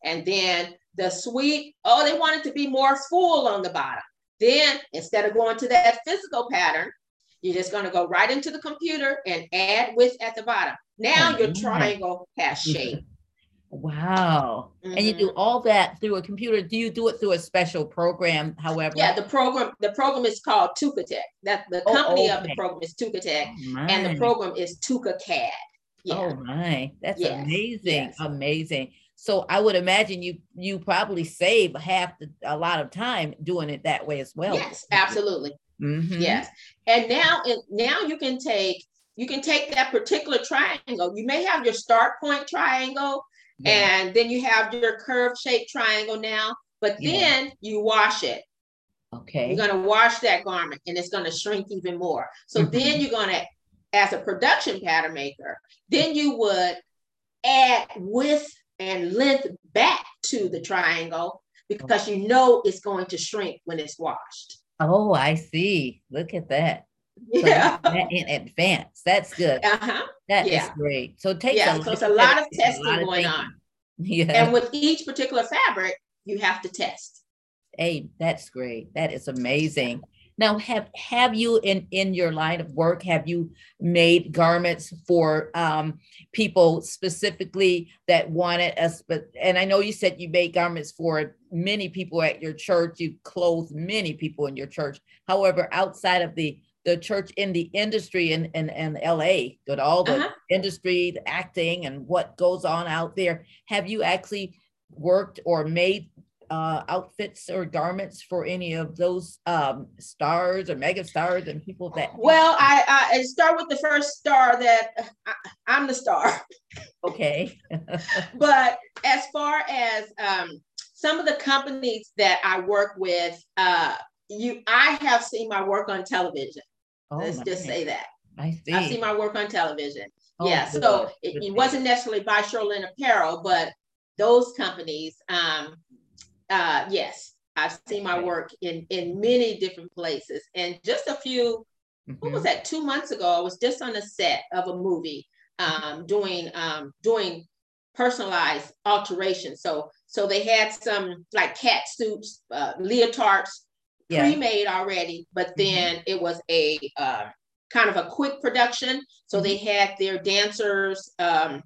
And then the sweep, oh, they want it to be more full on the bottom. Then instead of going to that physical pattern, you're just gonna go right into the computer and add width at the bottom. Now your mm-hmm. triangle has mm-hmm. shape. Wow. Mm-hmm. And you do mm-hmm. all that through a computer. Do you do it through a special program, however? Yeah, the program, the program is called Tukatech. That the oh, company okay. of the program is Tukatech. Oh, and the program is TukaCAD. Yeah. Oh my, that's yes. amazing. Yes. Amazing. So I would imagine you you probably save half the, a lot of time doing it that way as well. Yes, absolutely. Mm-hmm. Yes. And now now you can take you can take that particular triangle. You may have your start point triangle yeah. And then you have your curved shaped triangle now, but then yeah. you wash it. Okay. You're going to wash that garment and it's going to shrink even more. So mm-hmm. then you're going to, as a production pattern maker, then you would add width and length back to the triangle because you know it's going to shrink when it's washed. Oh, I see. Look at that. Yeah. So in advance. That's good. Uh-huh. That Yeah. is great. So it takes Yeah, a, so it's a lot of testing lot of going thinking. on. Yeah. And with each particular fabric, you have to test. Hey, that's great. That is amazing. Now, have have you in in your line of work have you made garments for um, people specifically that wanted us? But and I know you said you made garments for many people at your church. You clothed many people in your church. However, outside of the the church in the industry in in, in LA, with all the Uh-huh. industry, the acting, and what goes on out there, have you actually worked or made uh, outfits or garments for any of those um, stars or mega stars and people that Well, I, I start with the first star that I, I'm the star. okay But as far as um, some of the companies that I work with, uh, you, I have seen my work on television. Oh Let's just say that. I see. I've seen my work on television. Oh, yeah, good. so it, it wasn't necessarily by Sherlin Apparel, but those companies, um, uh, yes, I've seen my work in in many different places. And just a few, what was Mhm. that? Two months ago, I was just on a set of a movie, um, doing um, doing personalized alterations. So so they had some like cat suits, uh, leotards, Yeah. pre-made already, but then it was a uh, kind of a quick production. So they had their dancers um,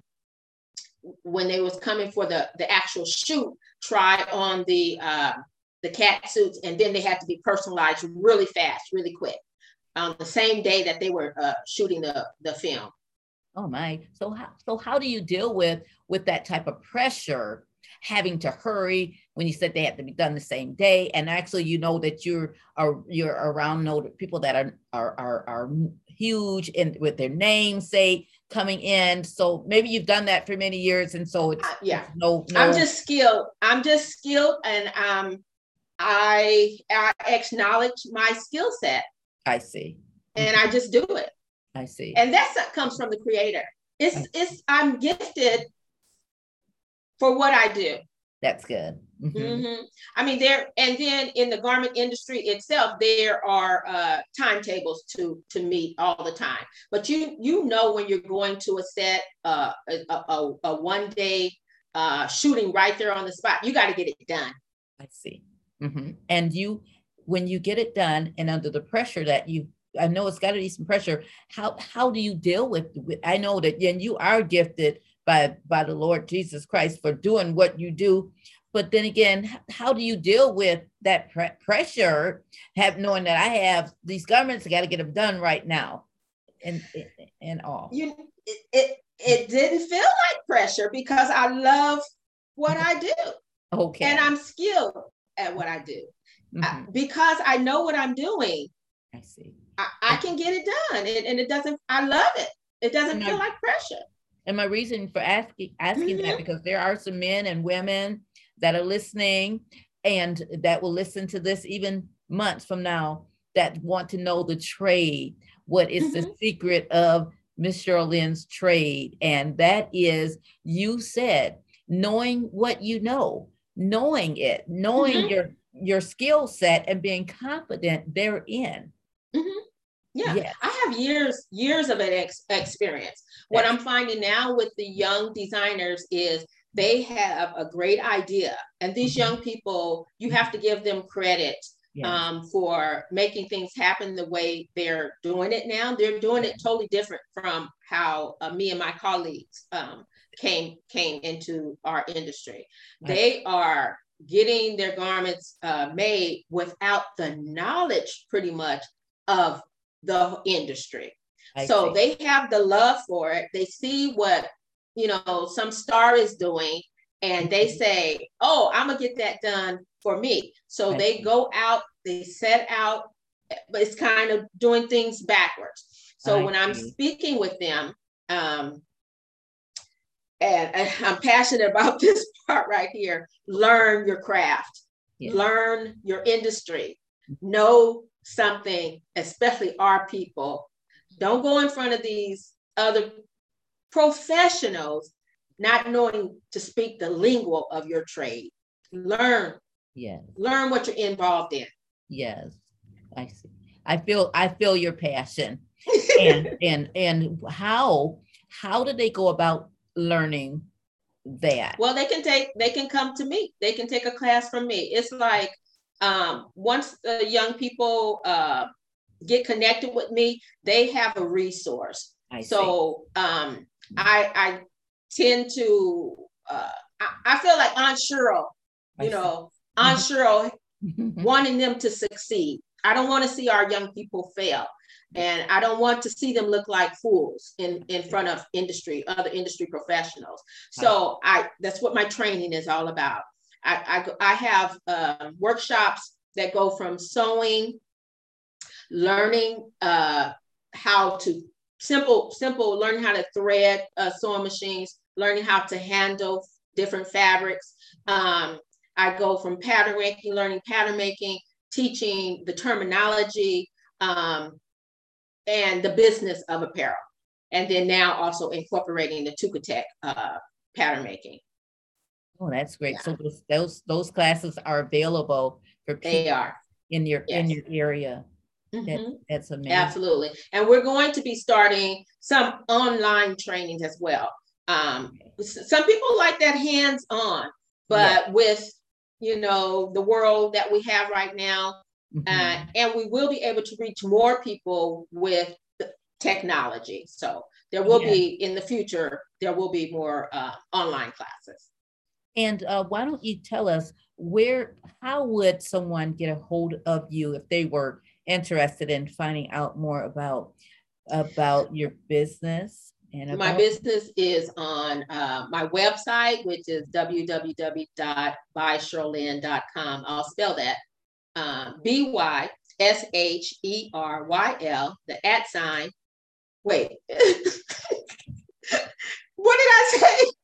when they was coming for the the actual shoot, try on the uh, the cat suits, and then they had to be personalized really fast, really quick, on the same day that they were uh, shooting the the film. Oh my. So how so how do you deal with with that type of pressure having to hurry when you said they had to be done the same day and actually you know that you're are you're around people that are are are, are huge and with their name say coming in so maybe you've done that for many years and so it's Uh, yeah. it's no no I'm just skilled. I'm just skilled, and um, I I acknowledge my skill set, I see and I just do it. I see and that's that comes from the creator it's it's i'm gifted for what i do that's good Mhm. Mhm. i mean there and then in the garment industry itself there are uh timetables to to meet all the time but you you know when you're going to a set uh a, a, a one day uh shooting right there on the spot you got to get it done I see. Mm-hmm. And you, when you get it done, and under the pressure that you, I know it's got to be some pressure. How how do you deal with? with I know that, and you are gifted by by the Lord Jesus Christ for doing what you do. But then again, how do you deal with that pre- pressure? Have knowing that I have these garments, I got to get them done right now, and and all. you it, it it didn't feel like pressure because i love what i do Okay. and i'm skilled at what i do I- Mhm. because I know what I'm doing, I see. I, I can get it done. And, and it doesn't, I love it. It doesn't And feel I- like pressure. And my reason for asking asking that mm-hmm. because there are some men and women that are listening and that will listen to this even months from now that want to know the trade. What is the mm-hmm. secret of Miss Sherlin's trade? And that is you said knowing what you know, knowing it, knowing Mhm. your your skill set and being confident therein. Mm-hmm. Yeah. I have years, years of an ex- experience. What I'm finding now with the young designers is they have a great idea. And these Mhm. young people, you have to give them credit Yeah. um, for making things happen the way they're doing it now. They're doing it totally different from how uh, me and my colleagues um, came came into our industry. Right. They are getting their garments uh, made without the knowledge, pretty much, of the industry. I so see. they have the love for it. They see what you know some star is doing, and they Mhm. say, "Oh, I'm gonna get that done for me." So I they see. go out, they set out, but it's kind of doing things backwards. So I when I'm speaking with them, um, and I- I'm passionate about this part right here. Learn your craft, Yeah. learn your industry, know something, especially our people. Don't go in front of these other professionals not knowing to speak the lingual of your trade. Learn. Yes. Learn what you're involved in. Yes. I see. I feel I feel your passion. and and and how how do they go about learning that? Well, they can take they can come to me. They can take a class from me. It's like um, once the young people uh, get connected with me, they have a resource. I so um, I I tend to uh, I, I, feel like Aunt Cheryl, you know, Aunt Cheryl wanting them to succeed. I don't want to see our young people fail. And I don't want to see them look like fools in, in front of industry, other industry professionals. So I that's what my training is all about. I, I, have uh, workshops that go from sewing, learning uh, how to simple, simple, learning how to thread uh, sewing machines, learning how to handle different fabrics. Um, I go from pattern making, learning pattern making, teaching the terminology um, and the business of apparel. And then now also incorporating the Tukatech uh, pattern making. Oh, that's great. Yeah. So those, those those classes are available for people they are. in your yes. in your area. Mm-hmm. That, that's amazing. Absolutely. And we're going to be starting some online trainings as well. Um, some people like that hands on, but yeah. with you know the world that we have right now, mm-hmm. uh, and we will be able to reach more people with technology. So there will yeah. be in the future there will be more uh, online classes. And uh, why don't you tell us where, how would someone get a hold of you if they were interested in finding out more about about your business? And about- my business is on uh, my website, which is www.bysherlyn.com. I'll spell that um, B Y S H E R Y L, the at sign. Wait, what did I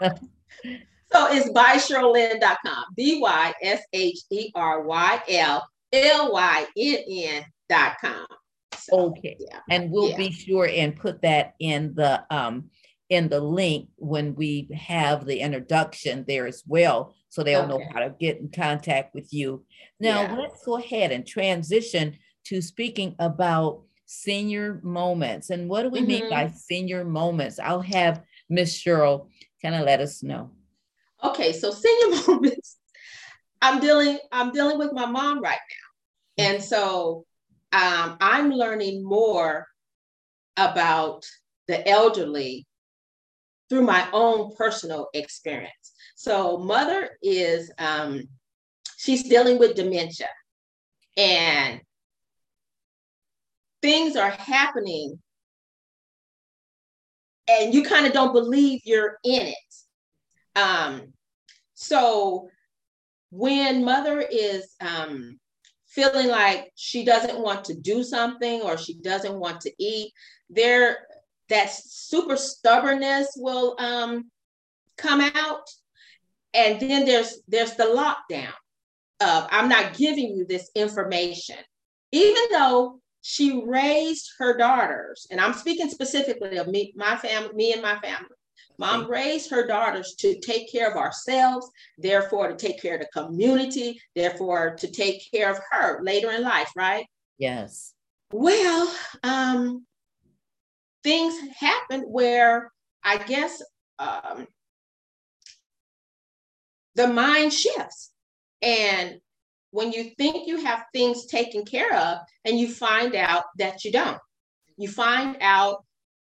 say? So it's bysherlyn.com. B Y S H E R Y L L Y N N.com. So, okay. Yeah. And we'll yeah. be sure and put that in the um in the link when we have the introduction there as well so they'll okay. know how to get in contact with you. Now yeah. let's go ahead and transition to speaking about senior moments. And what do we mm-hmm. mean by senior moments? I'll have Miss Cheryl kind of let us know. Okay, so senior moments. I'm dealing. I'm dealing with my mom right now, and so um, I'm learning more about the elderly through my own personal experience. So, mother is um, she's dealing with dementia, and things are happening, and you kind of don't believe you're in it. Um, so when mother is um, feeling like she doesn't want to do something or she doesn't want to eat, there that super stubbornness will um, come out. And then there's there's the lockdown of I'm not giving you this information, even though she raised her daughters, and I'm speaking specifically of me, my family, me and my family. Mom raised her daughters to take care of ourselves, therefore to take care of the community, therefore to take care of her later in life, right? Yes. Well, um, things happened where I guess um, the mind shifts. And when you think you have things taken care of, and you find out that you don't, you find out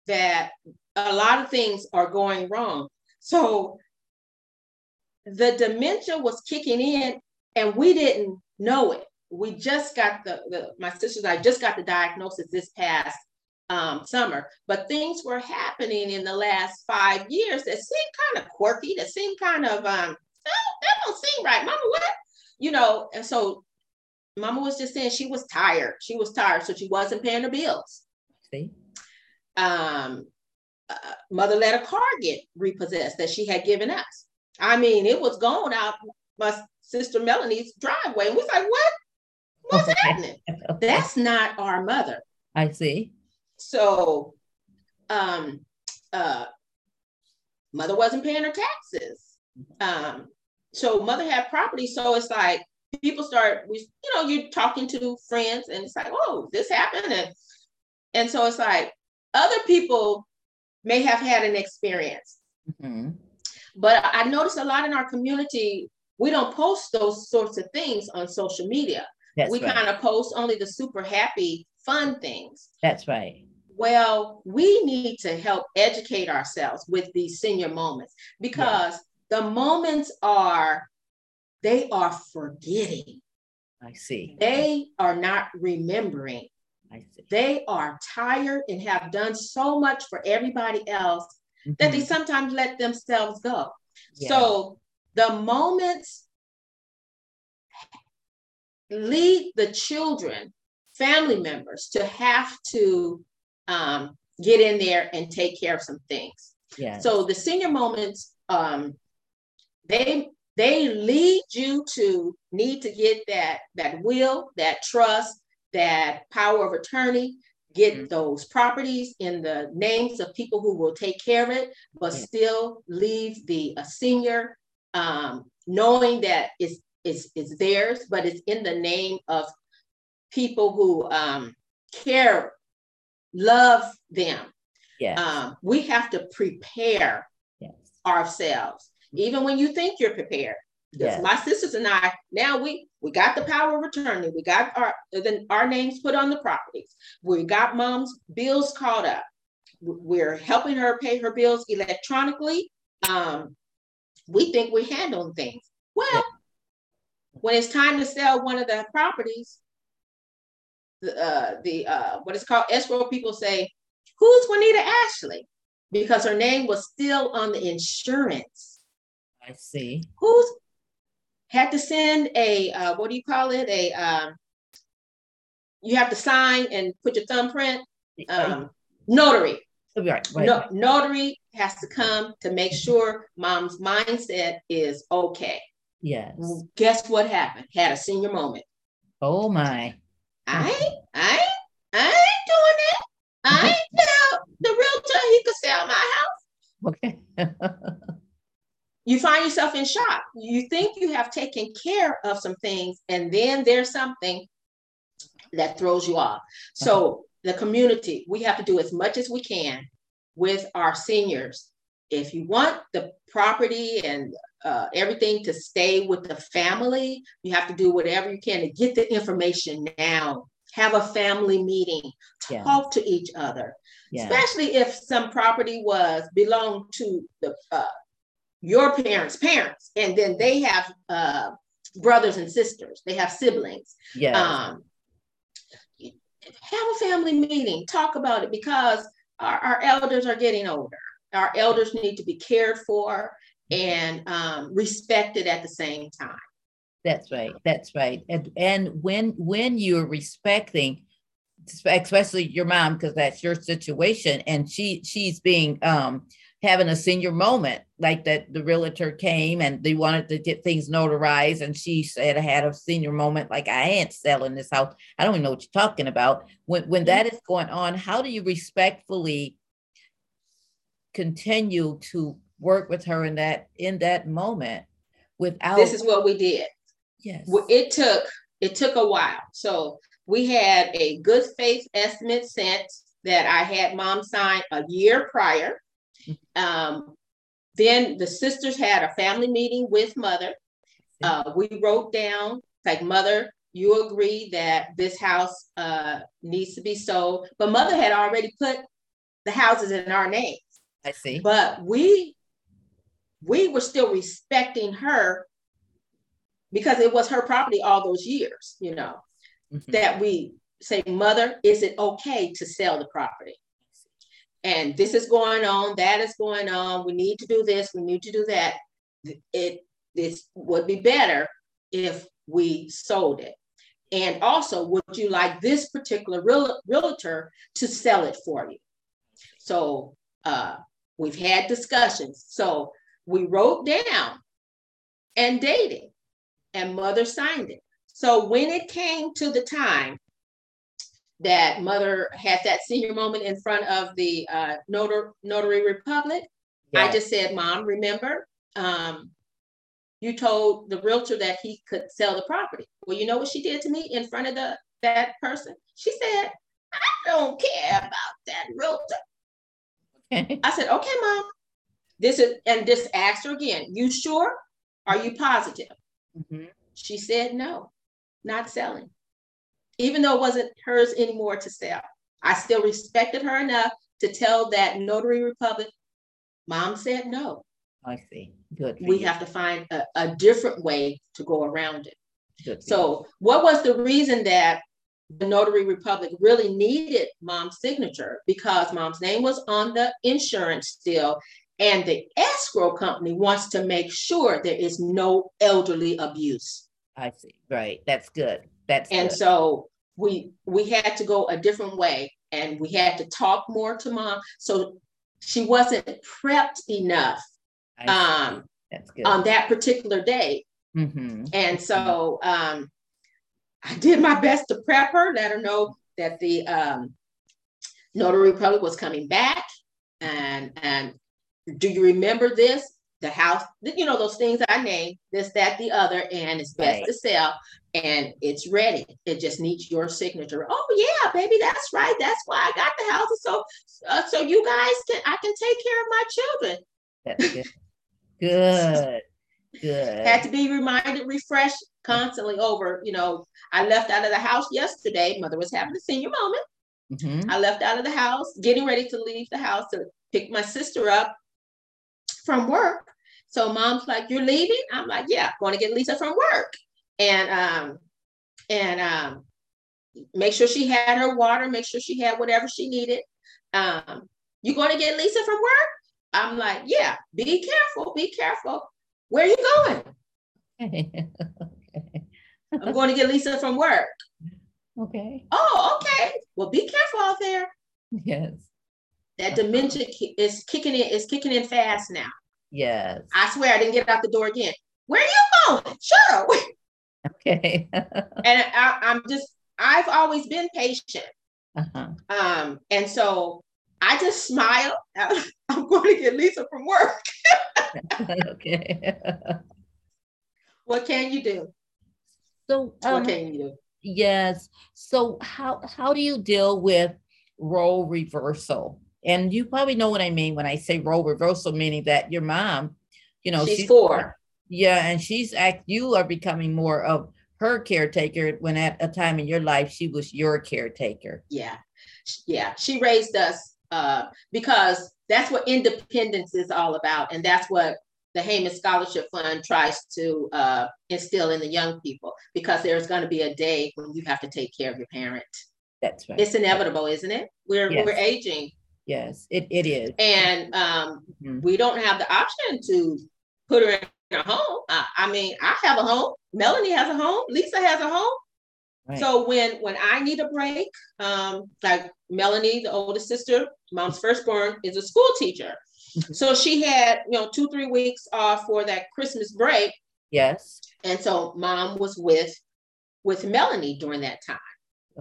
that a lot of things are going wrong. So the dementia was kicking in and we didn't know it. We just got the, the my sisters I just got the diagnosis this past um, summer, but things were happening in the last five years that seemed kind of quirky, that seemed kind of, um, oh, that don't seem right. Mama, what? You know, and so Mama was just saying she was tired. She was tired, so she wasn't paying her bills. See? Um, uh, mother let a car get repossessed that she had given us. I mean, it was going out my sister Melanie's driveway. And we was like, what? What's okay. happening? That's not our mother. I see. So um uh mother wasn't paying her taxes. Um, so mother had property. So it's like people start, we, you know, you're talking to friends and it's like, oh, this happened. And, and so it's like other people may have had an experience. Mm-hmm. But I noticed a lot in our community, we don't post those sorts of things on social media. That's we right. kind of post only the super happy, fun things. That's right. Well, we need to help educate ourselves with these senior moments because the moments are, they are forgetting. I see. They are not remembering. I see. They are tired and have done so much for everybody else mm-hmm. that they mm-hmm. sometimes let themselves go. Yeah. So the moments lead the children, family members, to have to um, get in there and take care of some things. Yeah. So the senior moments, um, they they lead you to need to get that that will, that trust, that power of attorney, get mm-hmm. those properties in the names of people who will take care of it, but yeah. still leave the a senior um, knowing that it's, it's, it's theirs, but it's in the name of people who um, care, love them. Yes. Um, we have to prepare yes. ourselves, even when you think you're prepared. Yes. My sisters and I, now we we got the power of attorney. We got our then our names put on the properties. We got mom's bills caught up. We're helping her pay her bills electronically. Um, we think we're handling things. Well, when it's time to sell one of the properties, the uh, the uh, what is called escrow people say, "Who's Juanita Ashley?" Because her name was still on the insurance. I see. Who's had to send a uh, what do you call it? A um, you have to sign and put your thumbprint. Um, notary. Right, right. No, notary has to come to make sure mom's mindset is okay. Yes. Guess what happened? Had a senior moment. Oh my. I I I ain't doing it. I ain't tell the realtor he could sell my house. Okay. you find yourself in shock. You think you have taken care of some things, and then there's something that throws you off. So, the community, we have to do as much as we can with our seniors. If you want the property and uh, everything to stay with the family, you have to do whatever you can to get the information now. Have a family meeting, talk to each other, especially if some property was belonged to the uh, your parents' parents, and then they have uh, brothers and sisters. They have siblings. Yeah. Um, have a family meeting. Talk about it because our, our elders are getting older. Our elders need to be cared for and um, respected at the same time. That's right. That's right. And and when when you're respecting, especially your mom, because that's your situation, and she she's being um having a senior moment like that the realtor came and they wanted to get things notarized and she said i had a senior moment like i ain't selling this house. I don't even know what you're talking about. When when that is going on how do you respectfully continue to work with her in that in that moment without this is what we did. Yes. It took it took a while. So we had a good faith estimate sent that i had mom sign a year prior um, then the sisters had a family meeting with mother. Uh, we wrote down, like, mother, you agree that this house uh, needs to be sold. But mother had already put the houses in our names. I see. But we we were still respecting her because it was her property all those years, you know, mm-hmm. that we say, Mother, is it okay to sell the property? And this is going on, that is going on. We need to do this, we need to do that. It this would be better if we sold it. And also, would you like this particular real, realtor to sell it for you? So uh, we've had discussions. So we wrote down and dated, and mother signed it. So when it came to the time that mother had that senior moment in front of the uh, notary, notary republic I just said, Mom, remember, um, you told the realtor that he could sell the property. Well, you know what she did to me in front of the that person? She said, I don't care about that realtor. Okay. I said, okay, mom. This is and this asked her again, you sure? Are you positive? Mm-hmm. She said no, not selling. Even though it wasn't hers anymore to sell. I still respected her enough to tell that notary republic, mom said no. I see. Good. We you. have to find a, a, different way to go around it. Good so, what was the reason that the Notary Republic really needed mom's signature? Because mom's name was on the insurance still, and the escrow company wants to make sure there is no elderly abuse. I see. Right. That's good. That's and good. so we we had to go a different way and we had to talk more to mom. So she wasn't prepped enough um, That's good. on that particular day. Mm-hmm. And so um, I did my best to prep her, let her know that the um, Notary Republic was coming back. And, and do you remember this? The house, you know, those things I named, this, that, the other, and it's best right. to sell and it's ready. It just needs your signature. Oh yeah, baby, that's right. That's why I got the house. So, uh, so you guys can, I can take care of my children. That's good. Good. Good. Had to be reminded, refreshed constantly over. You know, I left out of the house yesterday. Mother was having a senior moment. Mm-hmm. I left out of the house, getting ready to leave the house to pick my sister up from work. So mom's like, "You're leaving?" I'm like, "Yeah, I'm going to get Lisa from work." And um, and um, make sure she had her water, make sure she had whatever she needed. Um, you going to get Lisa from work? I'm like, yeah, be careful, be careful. Where are you going? okay. I'm going to get Lisa from work. Okay. Oh, okay. Well, be careful out there. Yes. That dementia is kicking in, is kicking in fast now. Yes. I swear I didn't get out the door again. Where are you going? Sure. Okay. and I, I'm just, I've always been patient. Uh-huh. Um, and so I just smile. I'm going to get Lisa from work. okay. what can you do? So um, what can you do? Yes. So how how do you deal with role reversal? And you probably know what I mean when I say role reversal, meaning that your mom, you know, she's, she's four. Yeah, and she's act. You are becoming more of her caretaker when at a time in your life she was your caretaker. Yeah, yeah. She raised us uh, because that's what independence is all about. And that's what the Heyman Scholarship Fund tries to uh, instill in the young people because there's going to be a day when you have to take care of your parent. That's right. It's inevitable, isn't it? We're, yes. we're aging. Yes, it, it is. And um, mm-hmm. we don't have the option to put her in a home. I, I mean, I have a home. Melanie has a home. Lisa has a home. Right. So when when I need a break, um, like Melanie, the oldest sister, mom's firstborn, is a school teacher. Mm-hmm. So she had, you know, two, three weeks off for that Christmas break. Yes. And so mom was with with Melanie during that time.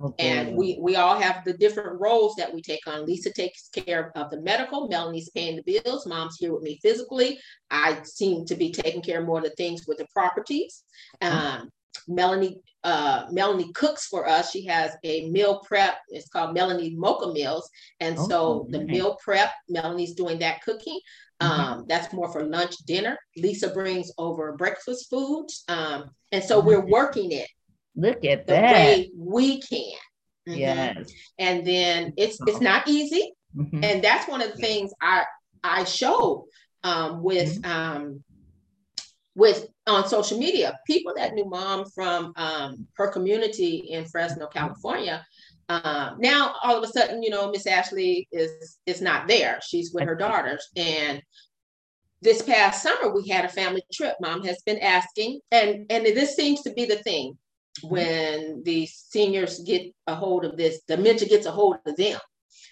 Okay. And we we all have the different roles that we take on. Lisa takes care of the medical. Melanie's paying the bills. Mom's here with me physically. I seem to be taking care of more of the things with the properties. Mm-hmm. Um, Melanie uh, Melanie cooks for us. She has a meal prep. It's called Melanie Mocha Meals, and oh, so the meal prep, Melanie's doing that cooking. Mm-hmm. Um, that's more for lunch, dinner. Lisa brings over breakfast foods, um, and so we're mm-hmm. working it. Look at the that. way we can. Mm-hmm. Yes. And then it's it's not easy, mm-hmm. and that's one of the things I I show um, with mm-hmm. um, with on social media. People that knew mom from um, her community in Fresno, California. Um, now all of a sudden, you know, Miss Ashley is is not there. She's with her daughters. And this past summer we had a family trip. Mom has been asking, and and this seems to be the thing when the seniors get a hold of this, dementia gets a hold of them.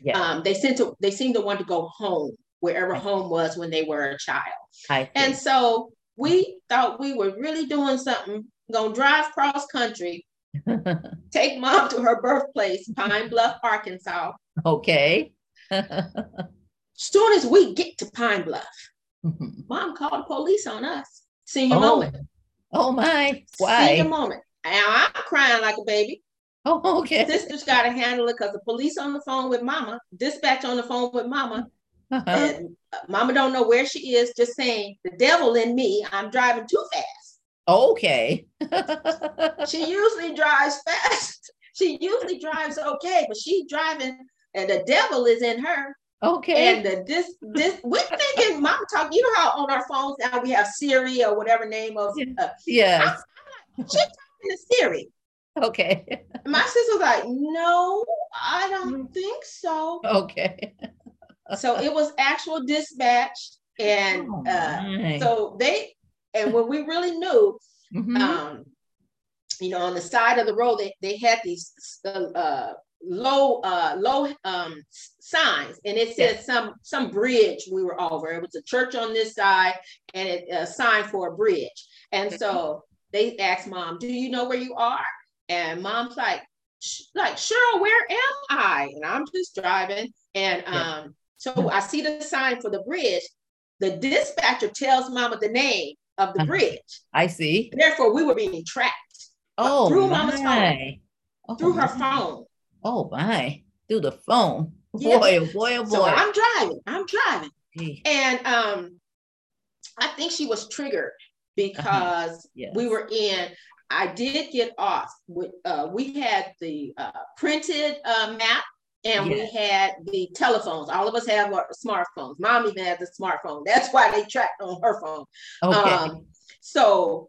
Yeah. Um, they seem to they seem to want to go home wherever home was when they were a child. And so we thought we were really doing something, gonna drive cross country, take mom to her birthplace, Pine Bluff, Arkansas. Okay. soon as we get to Pine Bluff, mm-hmm. mom called the police on us. Senior oh. moment. Oh my. Why? Senior moment. And I'm crying like a baby. Oh, okay. Sister's got to handle it because the police on the phone with mama, dispatch on the phone with mama. Uh-huh. And mama don't know where she is, just saying, the devil in me, I'm driving too fast. Okay. she usually drives fast. She usually drives okay, but she's driving and the devil is in her. Okay. And the this this we're thinking, mom talk. You know how on our phones now we have Siri or whatever name of. Uh, yes. I'm, talking to theory. Okay. My sister was like, "No, I don't think so." Okay. so it was actual dispatch, and oh, uh, so they, and when we really knew, mm-hmm. um, you know, on the side of the road, they, they had these uh, low uh low um signs and it said some some bridge we were over it was a church on this side and it a sign for a bridge and so they asked mom do you know where you are and mom's like like cheryl where am i and i'm just driving and um so i see the sign for the bridge the dispatcher tells mama the name of the uh-huh. bridge i see therefore we were being tracked oh through my. mama's phone oh, through her phone Oh my, through the phone. Yes. Boy, oh boy, oh boy. So I'm driving. I'm driving. And um, I think she was triggered because uh-huh. yes. we were in. I did get off. With, uh, we had the uh, printed uh, map and yes. we had the telephones. All of us have our smartphones. Mom even had the smartphone. That's why they tracked on her phone. Okay. Um, so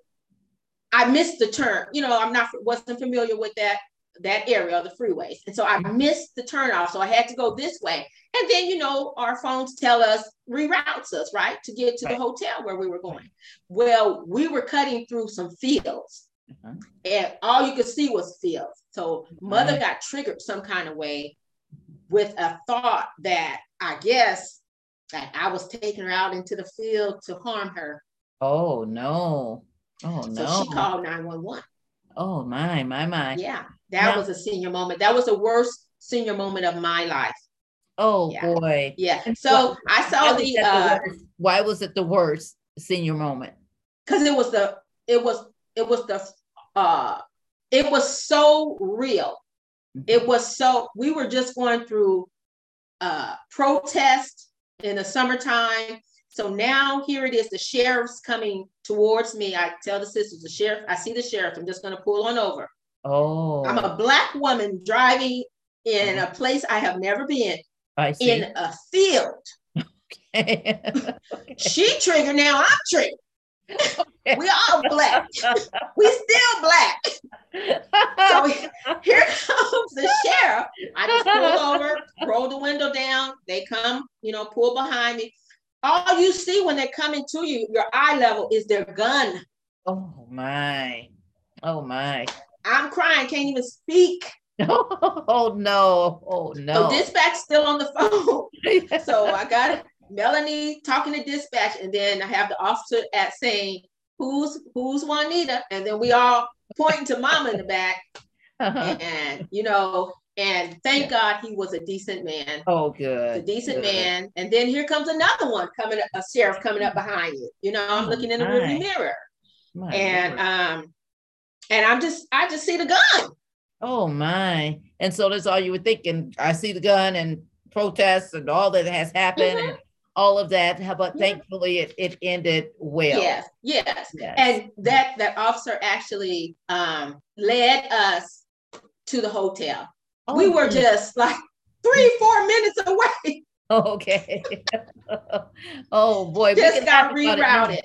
I missed the turn. You know, I'm not wasn't familiar with that that area of the freeways. And so I missed the turnoff. So I had to go this way. And then, you know, our phones tell us, reroutes us, right, to get to the hotel where we were going. Well, we were cutting through some fields uh-huh. and all you could see was fields. So mother right. got triggered some kind of way with a thought that I guess that I was taking her out into the field to harm her. Oh, no. Oh, no. So she called 911. Oh, my, my, my. Yeah. That was a senior moment. That was the worst senior moment of my life. Oh yeah. boy. Yeah. So I saw the, uh, the why was it the worst senior moment? Because it was the it was it was the uh it was so real. Mm-hmm. It was so we were just going through uh protest in the summertime. So now here it is, the sheriff's coming towards me. I tell the sisters, the sheriff, I see the sheriff, I'm just gonna pull on over. Oh. I'm a oh. black woman driving in uh-huh. a place I have never been. I see. In a field. Okay. she triggered, now I'm triggered. Okay. we all black. we still black. so here comes the sheriff. I just pull over, roll the window down. They come, you know, pull behind me. All you see when they're coming to you, your eye level is their gun. Oh my. Oh my. I'm crying, can't even speak. oh no. Oh no. So dispatch still on the phone. so I got Melanie talking to dispatch, and then I have the officer at saying, Who's who's Juanita? And then we all pointing to mama in the back. Uh-huh. And you know, and thank. God he was a decent man. Oh, good. A decent good. man. And then here comes another one coming, a sheriff coming up behind you. You know, I'm looking in the rearview mirror. My and Lord. um, and I'm just I just see the gun. Oh my! And so that's all you were thinking. I see the gun and protests and all that has happened mm-hmm. and all of that. But yeah. thankfully, it, it ended well. Yes, yes, yes. And that that officer actually um, led us to the hotel. Oh, we were just like three, four minutes away. okay. oh boy, just got rerouted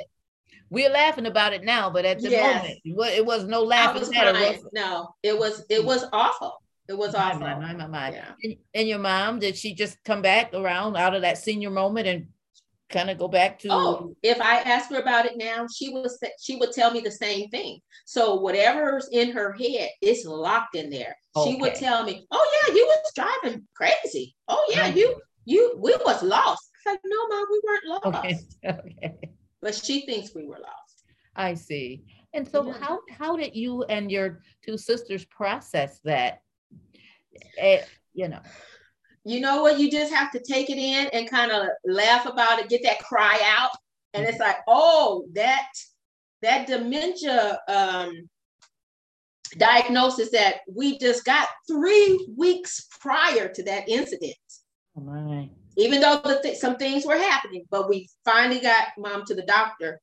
we're laughing about it now, but at the yes. moment, it was no laughing matter. No, it was it was awful. It was awful. My, my, my, my. Yeah. And, and, your mom, did she just come back around out of that senior moment and kind of go back to? Oh, if I asked her about it now, she was she would tell me the same thing. So whatever's in her head it's locked in there. Okay. She would tell me, "Oh yeah, you was driving crazy. Oh yeah, mm-hmm. you you we was lost." I like, "No, mom, we weren't lost." Okay. okay but she thinks we were lost. I see. And so yeah. how how did you and your two sisters process that? Uh, you know. you know what? You just have to take it in and kind of laugh about it, get that cry out. And it's like, oh, that that dementia um, diagnosis that we just got three weeks prior to that incident. Oh my. Even though the th- some things were happening, but we finally got mom to the doctor.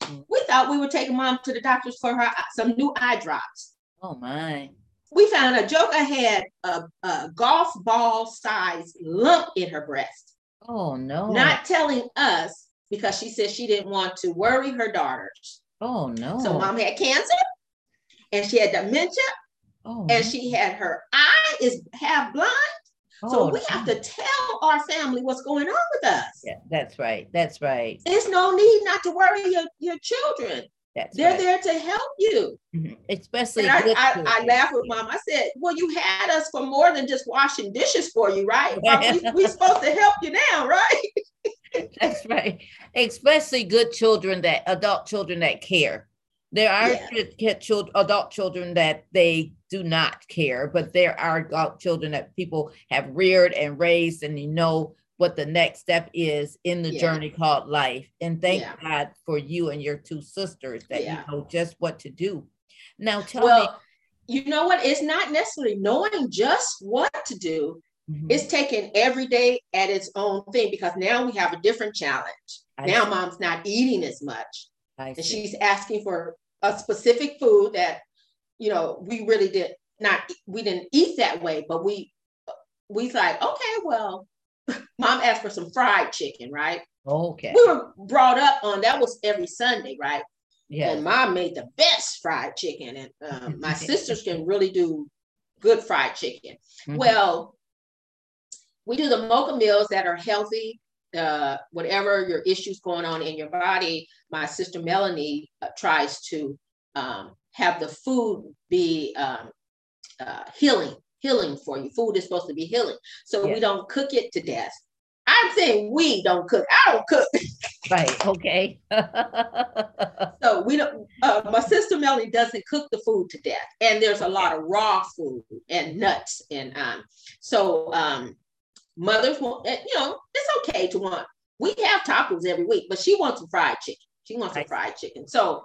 Mm. We thought we were taking mom to the doctors for her some new eye drops. Oh my. We found a joker had a, a golf ball size lump in her breast. Oh no. Not telling us because she said she didn't want to worry her daughters. Oh no. So mom had cancer and she had dementia oh, and she had her eye is half blind. Oh, so we geez. have to tell our family what's going on with us. Yeah, that's right. That's right. There's no need not to worry your, your children. That's They're right. there to help you. Mm-hmm. Especially I, I, I laugh with mom. I said, Well, you had us for more than just washing dishes for you, right? we, we supposed to help you now, right? That's right. Especially good children that adult children that care. There are yeah. children, adult children that they do not care, but there are adult children that people have reared and raised, and you know what the next step is in the yeah. journey called life. And thank yeah. God for you and your two sisters that you know just what to do. Now, tell well, me. You know what? It's not necessarily knowing just what to do. Mm-hmm. It's taking every day at its own thing because now we have a different challenge. I now see. mom's not eating as much. and she's asking for a specific food that you know we really did not we didn't eat that way but we we like okay well mom asked for some fried chicken right? Okay. We were brought up on that was every sunday right? Yeah. And mom made the best fried chicken and um, my sisters can really do good fried chicken. Mm-hmm. well we do the mocha meals that are healthy uh, whatever your issues going on in your body, my sister Melanie uh, tries to um, have the food be um, uh, healing, healing for you. Food is supposed to be healing, so we don't cook it to death. I'm saying we don't cook. I don't cook. right. Okay. so we don't. Uh, my sister Melanie doesn't cook the food to death, and there's a lot of raw food and nuts, and um, so um, mothers want, you know, it's okay to want. We have tacos every week, but she wants some fried chicken. She wants some fried chicken. So,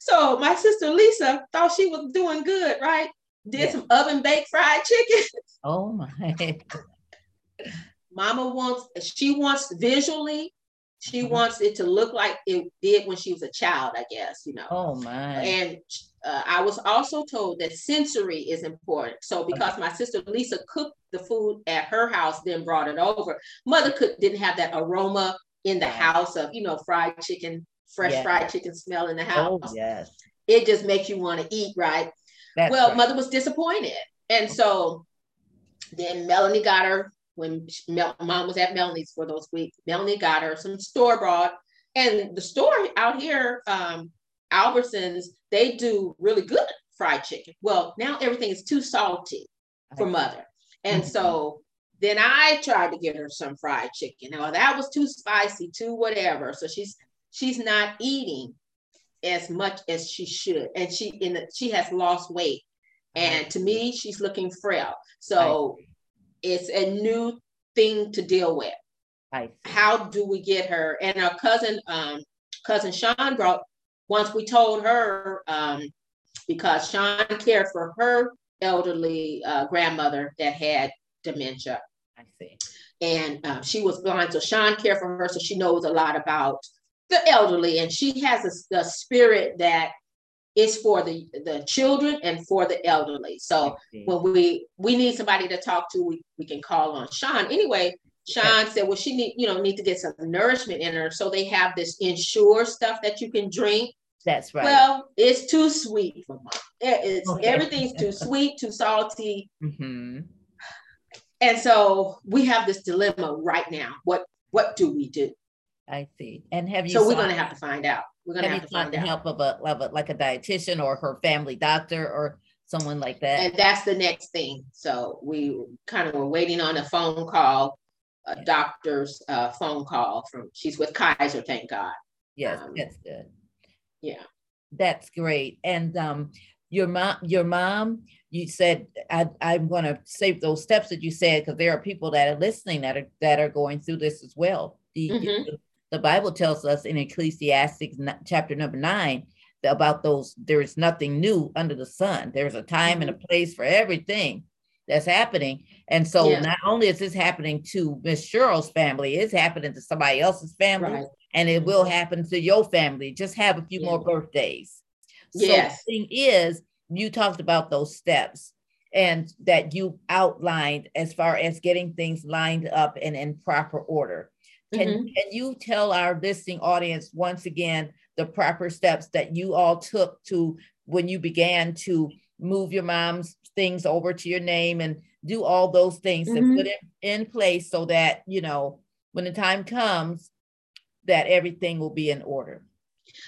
so my sister Lisa thought she was doing good, right? Did yeah. some oven baked fried chicken. Oh my. Mama wants, she wants visually, she mm-hmm. wants it to look like it did when she was a child, I guess, you know. Oh my. And uh, I was also told that sensory is important. So because okay. my sister Lisa cooked the food at her house, then brought it over, mother could didn't have that aroma in the house of you know fried chicken, fresh yes. fried chicken smell in the oh, house. Oh, yes. It just makes you want to eat, right? That's well, right. mother was disappointed, and so then Melanie got her when Mel- mom was at Melanie's for those weeks. Melanie got her some store bought, and the store out here, um, Albertsons, they do really good fried chicken. Well, now everything is too salty for mother. And mm-hmm. so then I tried to get her some fried chicken. Now that was too spicy, too whatever. So she's she's not eating as much as she should. And she in the, she has lost weight. And to me, she's looking frail. So it's a new thing to deal with. How do we get her? And our cousin, um, cousin Sean brought once we told her, um, because Sean cared for her elderly uh, grandmother that had dementia. I see. And uh, she was blind, so Sean cared for her, so she knows a lot about the elderly, and she has a, a spirit that is for the the children and for the elderly. So when we we need somebody to talk to, we, we can call on Sean. Anyway, Sean said, well, she need, you know, need to get some nourishment in her. So they have this Ensure stuff that you can drink. That's right. Well, it's too sweet for mom. It's okay. everything's too sweet, too salty. Mm-hmm. And so we have this dilemma right now. What what do we do? I see. And have you? So we're going to have to find out. We're going to have, have to find the out. help of a, of a like a dietitian or her family doctor or someone like that. And that's the next thing. So we kind of were waiting on a phone call a doctor's uh, phone call from she's with Kaiser, thank God. Yes, um, that's good. Yeah. That's great. And um, your mom, your mom, you said I, I'm going to save those steps that you said because there are people that are listening that are that are going through this as well. The, mm-hmm. The Bible tells us in Ecclesiastes chapter number nine about those. There is nothing new under the sun. There's a time mm-hmm. and a mm-hmm. place for everything that's happening. And so yeah. not only is this happening to Miss Cheryl's family, it's happening to somebody else's family, right. and it will happen to your family. Just have a few yeah. more birthdays. Yes. The thing is, you talked about those steps and that you outlined as far as getting things lined up and in proper order. Can, mm-hmm. can you tell our listening audience once again the proper steps that you all took to when you began to move your mom's things over to your name and do all those things mm-hmm. and put it in place so that you know when the time comes that everything will be in order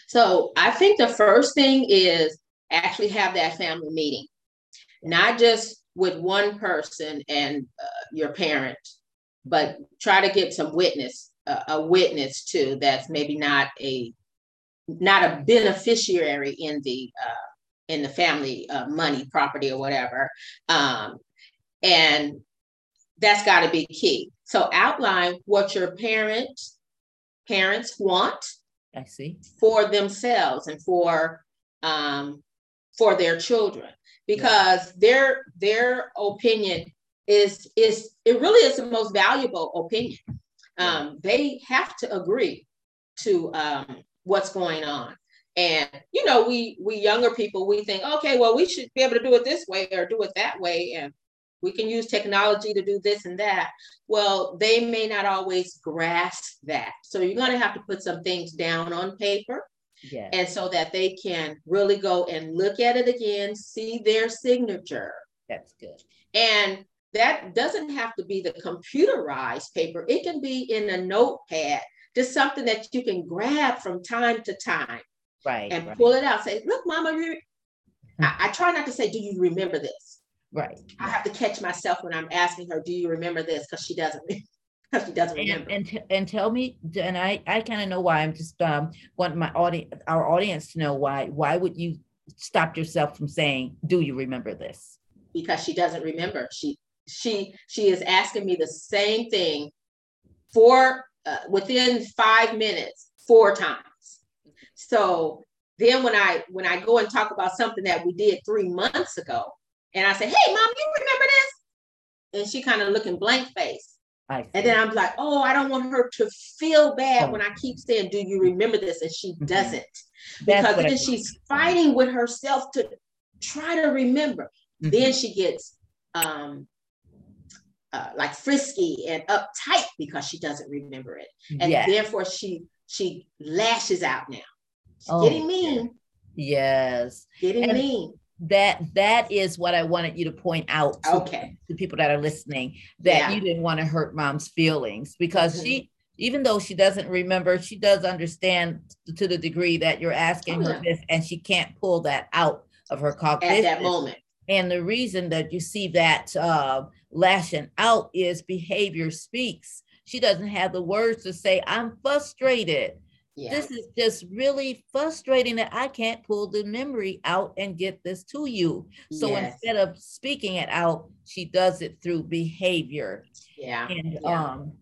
so i think the first thing is actually have that family meeting not just with one person and uh, your parent but try to get some witness uh, a witness to that's maybe not a not a beneficiary in the uh, in the family uh, money, property, or whatever. Um, and that's got to be key. So outline what your parents parents want. I see for themselves and for um, for their children because yeah. their their opinion is is it really is the most valuable opinion. Um, they have to agree to um, what's going on. And you know, we we younger people, we think, okay, well, we should be able to do it this way or do it that way, and we can use technology to do this and that. Well, they may not always grasp that. So you're going to have to put some things down on paper. Yes. And so that they can really go and look at it again, see their signature. That's good. And that doesn't have to be the computerized paper. It can be in a notepad, just something that you can grab from time to time right and right. pull it out say look mama I, I, try not to say do you remember this right. I have to catch myself when i'm asking her do you remember this? Because she doesn't because she doesn't remember. and, and, and tell me and i i kind of know why. I'm just um want my audience our audience to know why why would you stop yourself from saying do you remember this? Because she doesn't remember. She she she is asking me the same thing for uh, within five minutes four times so then when I when I go and talk about something that we did three months ago, and I say, "Hey, mom, you remember this?" and she kind of looking blank face. And then I'm like, "Oh, I don't want her to feel bad oh. when I keep saying, "Do you remember this?" and she mm-hmm. doesn't, because then she's fighting with herself to try to remember. Mm-hmm. Then she gets um, uh, like frisky and uptight because she doesn't remember it, and yes. therefore she she lashes out now oh, getting mean. Yes. Getting and mean. That that is what I wanted you to point out to, okay. to people that are listening that yeah. you didn't want to hurt mom's feelings because mm-hmm. she even though she doesn't remember, she does understand to the degree that you're asking oh, her this and she can't pull that out of her cognition at that moment. And the reason that you see that uh, lashing out is behavior speaks. She doesn't have the words to say, I'm frustrated. Yeah. This is just really frustrating that I can't pull the memory out and get this to you. So yes. instead of speaking it out, she does it through behavior. Yeah. And yeah. um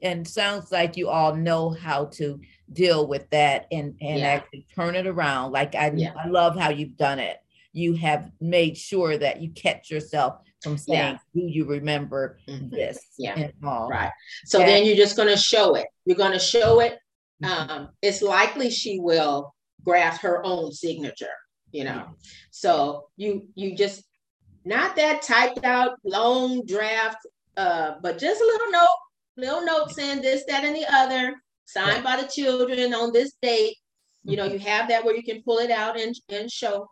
and sounds like you all know how to deal with that and and yeah. actually turn it around. Like I. I love how you've done it. You have made sure that you catch yourself from saying, "Do you remember mm-hmm. this?" Yeah, right. So and, then you're just going to show it. You're going to show it Mm-hmm. um, it's likely she will graft her own signature, you know. So you you just not that typed out long draft, uh, but just a little note, little note saying this, that, and the other, signed by the children on this date. You know, mm-hmm. you have that where you can pull it out and, and show.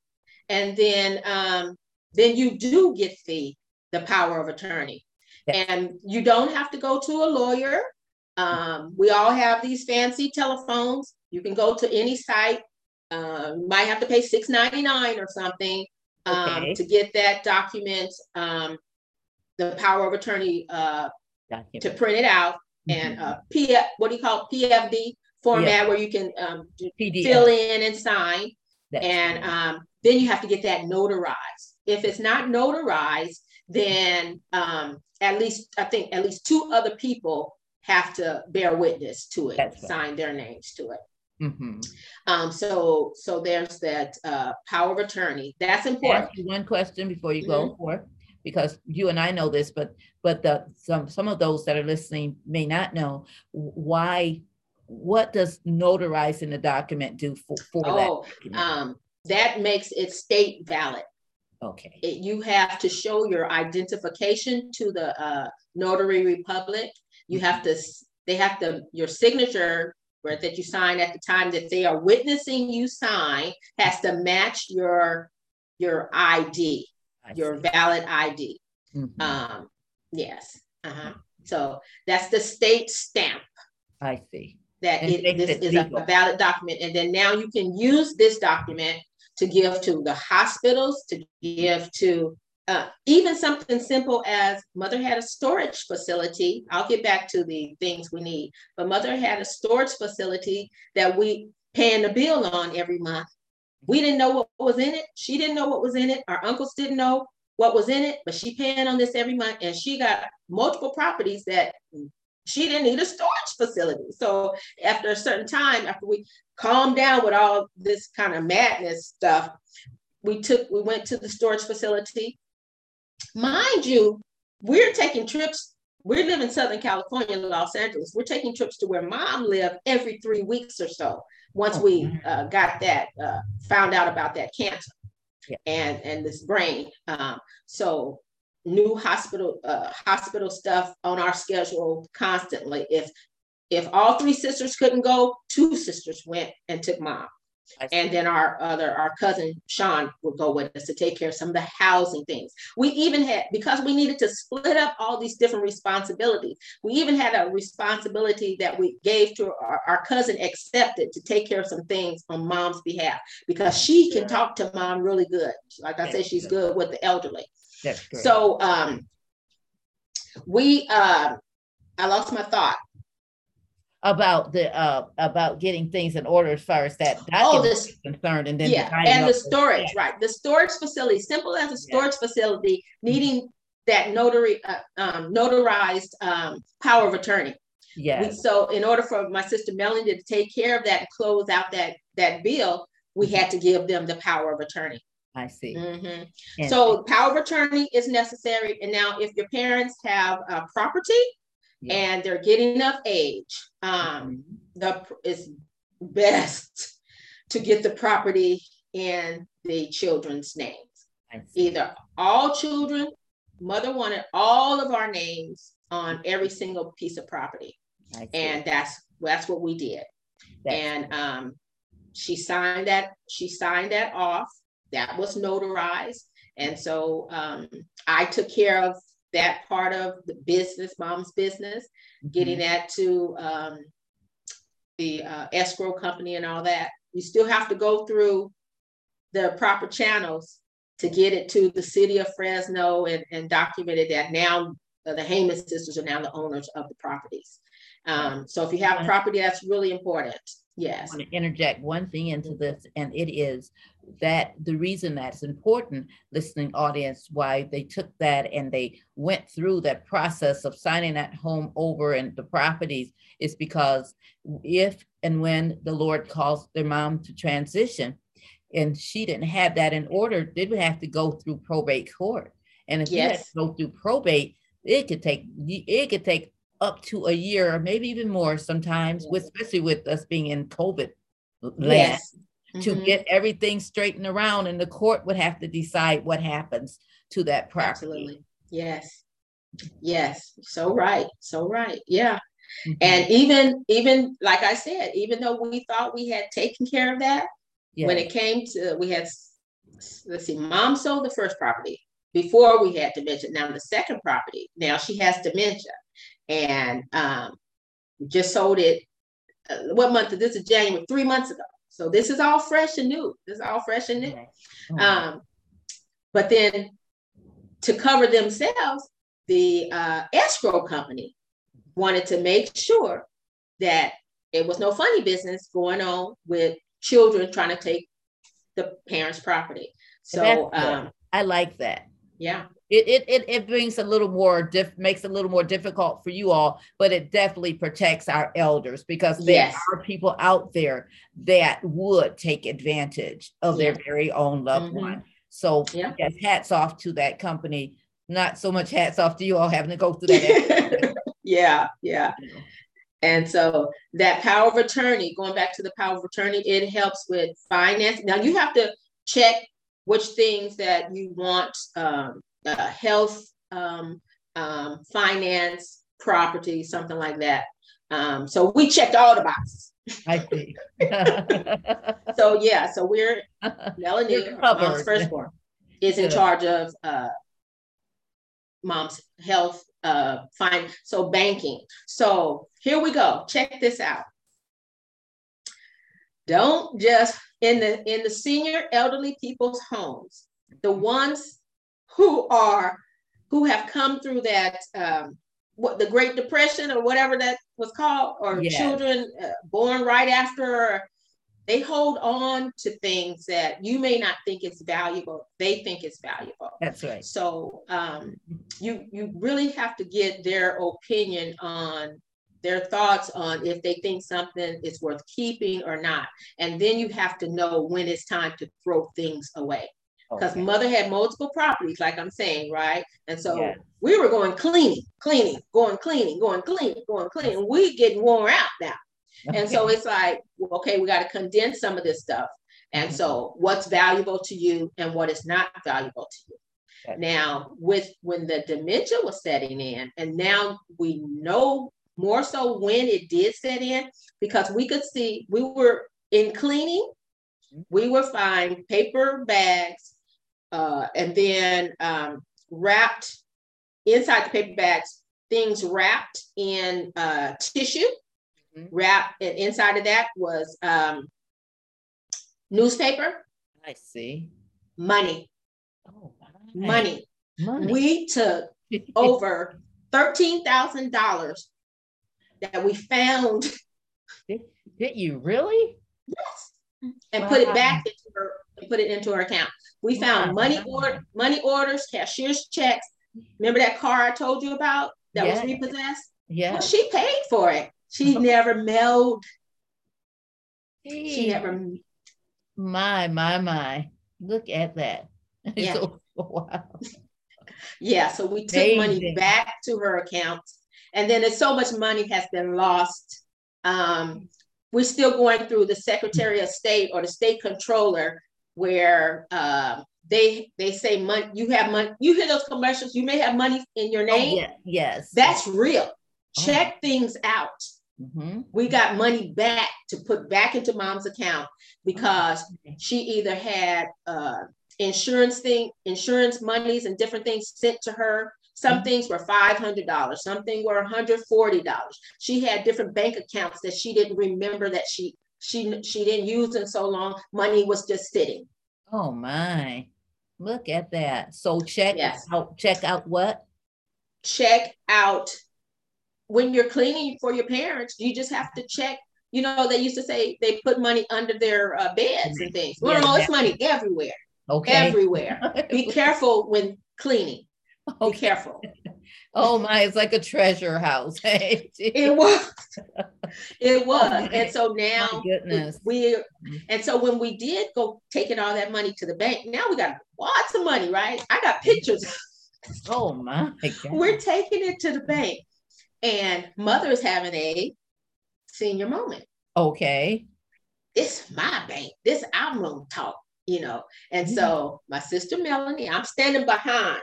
And then um, then you do get the the power of attorney. And you don't have to go to a lawyer. Um, we all have these fancy telephones. You can go to any site. Uh, you might have to pay six ninety nine or something um, okay. to get that document, um, the power of attorney uh, to print it out, mm-hmm. and uh, PF, what do you call it? PFD format yeah. where you can um, fill in and sign. That's and um, then you have to get that notarized. If it's not notarized, then um, at least I think at least two other people have to bear witness to it, That's sign their names to it. Mm-hmm. Um, so so there's that uh, power of attorney. That's important. one question before you mm-hmm. go for because you and I know this, but but the some some of those that are listening may not know why. What does notarizing the document do for, for oh, that? Um, that makes it state valid. Okay. It, you have to show your identification to the uh, notary republic. You have to. They have to. Your signature right, that you sign at the time that they are witnessing you sign has to match your your ID, your valid ID. Mm-hmm. Um, yes. Uh-huh. So that's the state stamp. I see. That it, this it is a valid document. And then now you can use this document to give to the hospitals, to give to uh, even something simple as mother had a storage facility. I'll get back to the things we need, but mother had a storage facility that we paying the bill on every month. We didn't know what was in it. She didn't know what was in it. Our uncles didn't know what was in it, but she paying on this every month, and she got multiple properties that she didn't need a storage facility. So after a certain time, after we calmed down with all this kind of madness stuff, we took we went to the storage facility Mind you, we're taking trips. We live in Southern California, Los Angeles. We're taking trips to where mom lived every three weeks or so. Once we oh, uh, got that, uh, found out about that cancer yeah. and and this brain. Um, so new hospital uh, hospital stuff on our schedule constantly. If if all three sisters couldn't go, two sisters went and took mom. And then our other our cousin sean would go with us to take care of some of the housing things. We even had because we needed to split up all these different responsibilities we even had a responsibility that we gave to our, our cousin accepted to take care of some things on mom's behalf because she can talk to mom really good. Like i said she's good with the elderly so um we uh i lost my thought. About the uh about getting things in order as far as that oh, this, is concerned and then yeah and the storage right. The storage facility simple as a storage yeah. facility needing that notary uh, um, notarized um, power of attorney. Yeah so in order for my sister melanie to take care of that and close out that that bill we mm-hmm. had to give them the power of attorney I see. Mm-hmm. So power of attorney is necessary. And now if your parents have uh, property, yeah. and they're getting of age, um, mm-hmm. the it's best to get the property in the children's names. Either all children, mother wanted all of our names on every single piece of property, and that's that's what we did. That's and um, she signed that. She signed that off. That was notarized, and so um, I took care of that part of the business, mom's business, mm-hmm. getting that to um, the uh, escrow company and all that. You still have to go through the proper channels to get it to the city of Fresno and, and documented that now uh, the Heyman sisters are now the owners of the properties. Um, so if you have property, that's really important. Yes. I want to interject one thing into this, and it is that the reason that's important, listening audience, why they took that and they went through that process of signing that home over and the properties is because if and when the Lord calls their mom to transition, and she didn't have that in order, they would have to go through probate court. And if yes. you had to go through probate, it could take it could take up to a year or maybe even more sometimes, with, especially with us being in COVID land, yes. to mm-hmm. get everything straightened around. And the court would have to decide what happens to that property. Absolutely. Yes. Yes. So right. So right. Yeah. Mm-hmm. And even, even like I said, even though we thought we had taken care of that, yes. when it came to, we had, let's see, mom sold the first property before we had dementia. Now the second property, now she has dementia and um, just sold it. Uh, what month? This is January, three months ago. So this is all fresh and new. This is all fresh and new. Mm-hmm. Um, but then to cover themselves, the uh, escrow company wanted to make sure that it was no funny business going on with children trying to take the parents' property. So um, I like that. Yeah. It, it it it brings a little more diff makes it a little more difficult for you all, but it definitely protects our elders because there yes. are people out there that would take advantage of yeah. their very own loved mm-hmm. one. So yeah. yes, hats off to that company. Not so much hats off to you all having to go through that. yeah, yeah. And so that power of attorney, going back to the power of attorney, it helps with finance. Now you have to check which things that you want um, uh, health, um, um, finance, property, something like that. Um, so we checked all the boxes. I see. so yeah, so we're Melanie, mom's firstborn, is in charge of uh, mom's health, uh, fine. So banking. So here we go. Check this out. Don't just in the in the senior elderly people's homes, the ones who are who have come through that um, what the Great Depression or whatever that was called, or yes. children uh, born right after, they hold on to things that you may not think is valuable. They think it's valuable. That's right. So um, you you really have to get their opinion on their thoughts on if they think something is worth keeping or not. And then you have to know when it's time to throw things away. Because okay. mother had multiple properties, like I'm saying, right? And so yeah. we were going cleaning, cleaning, going cleaning, going cleaning, going cleaning. We getting worn out now. Okay. And so it's like, okay, we got to condense some of this stuff. And mm-hmm. so what's valuable to you and what is not valuable to you. Now, with when the dementia was setting in, and now we know more so when it did set in because we could see we were in cleaning, we would find paper bags uh, and then um, wrapped inside the paper bags, things wrapped in uh, tissue. Mm-hmm. Wrapped and inside of that was um, newspaper. I see. Money. Oh, money. money. We took over thirteen thousand dollars that we found. Did, did you really? Yes. And wow. put it back into her and put it into her account. We found money order, money orders, cashier's checks. Remember that car I told you about that was repossessed? Yeah. Well, she paid for it. She never mailed. She never. My my my! Look at that. Yeah. so, wow. yeah. So we took Amazing. money back to her account and then there's so much money has been lost. Um, we're still going through the Secretary of State or the State Controller, where uh, they they say money. You have money. You hear those commercials. You may have money in your oh, name. Oh, yeah, yes, that's real. Check oh. things out. Mm-hmm. We got money back to put back into mom's account because okay. she either had uh, insurance thing, insurance monies and different things sent to her some mm-hmm. things were $500, some things were $140. She had different bank accounts that she didn't remember that she she she didn't use in so long. Money was just sitting. Oh my. Look at that. So check yes. out check out what? Check out when you're cleaning for your parents, you just have to check you know, they used to say they put money under their uh, beds and things. Well, yeah, no, it's money everywhere. Okay. Everywhere. Be careful when cleaning. Oh, Be careful. Oh my, it's like a treasure house. it was. It was. Oh and so now goodness. we and so when we did go taking all that money to the bank, now we got lots of money, right? I got pictures. Oh my God. We're taking it to the bank. And mother is having a senior moment. Okay. It's my bank. This I'm gonna talk, you know. And so my sister Melanie, I'm standing behind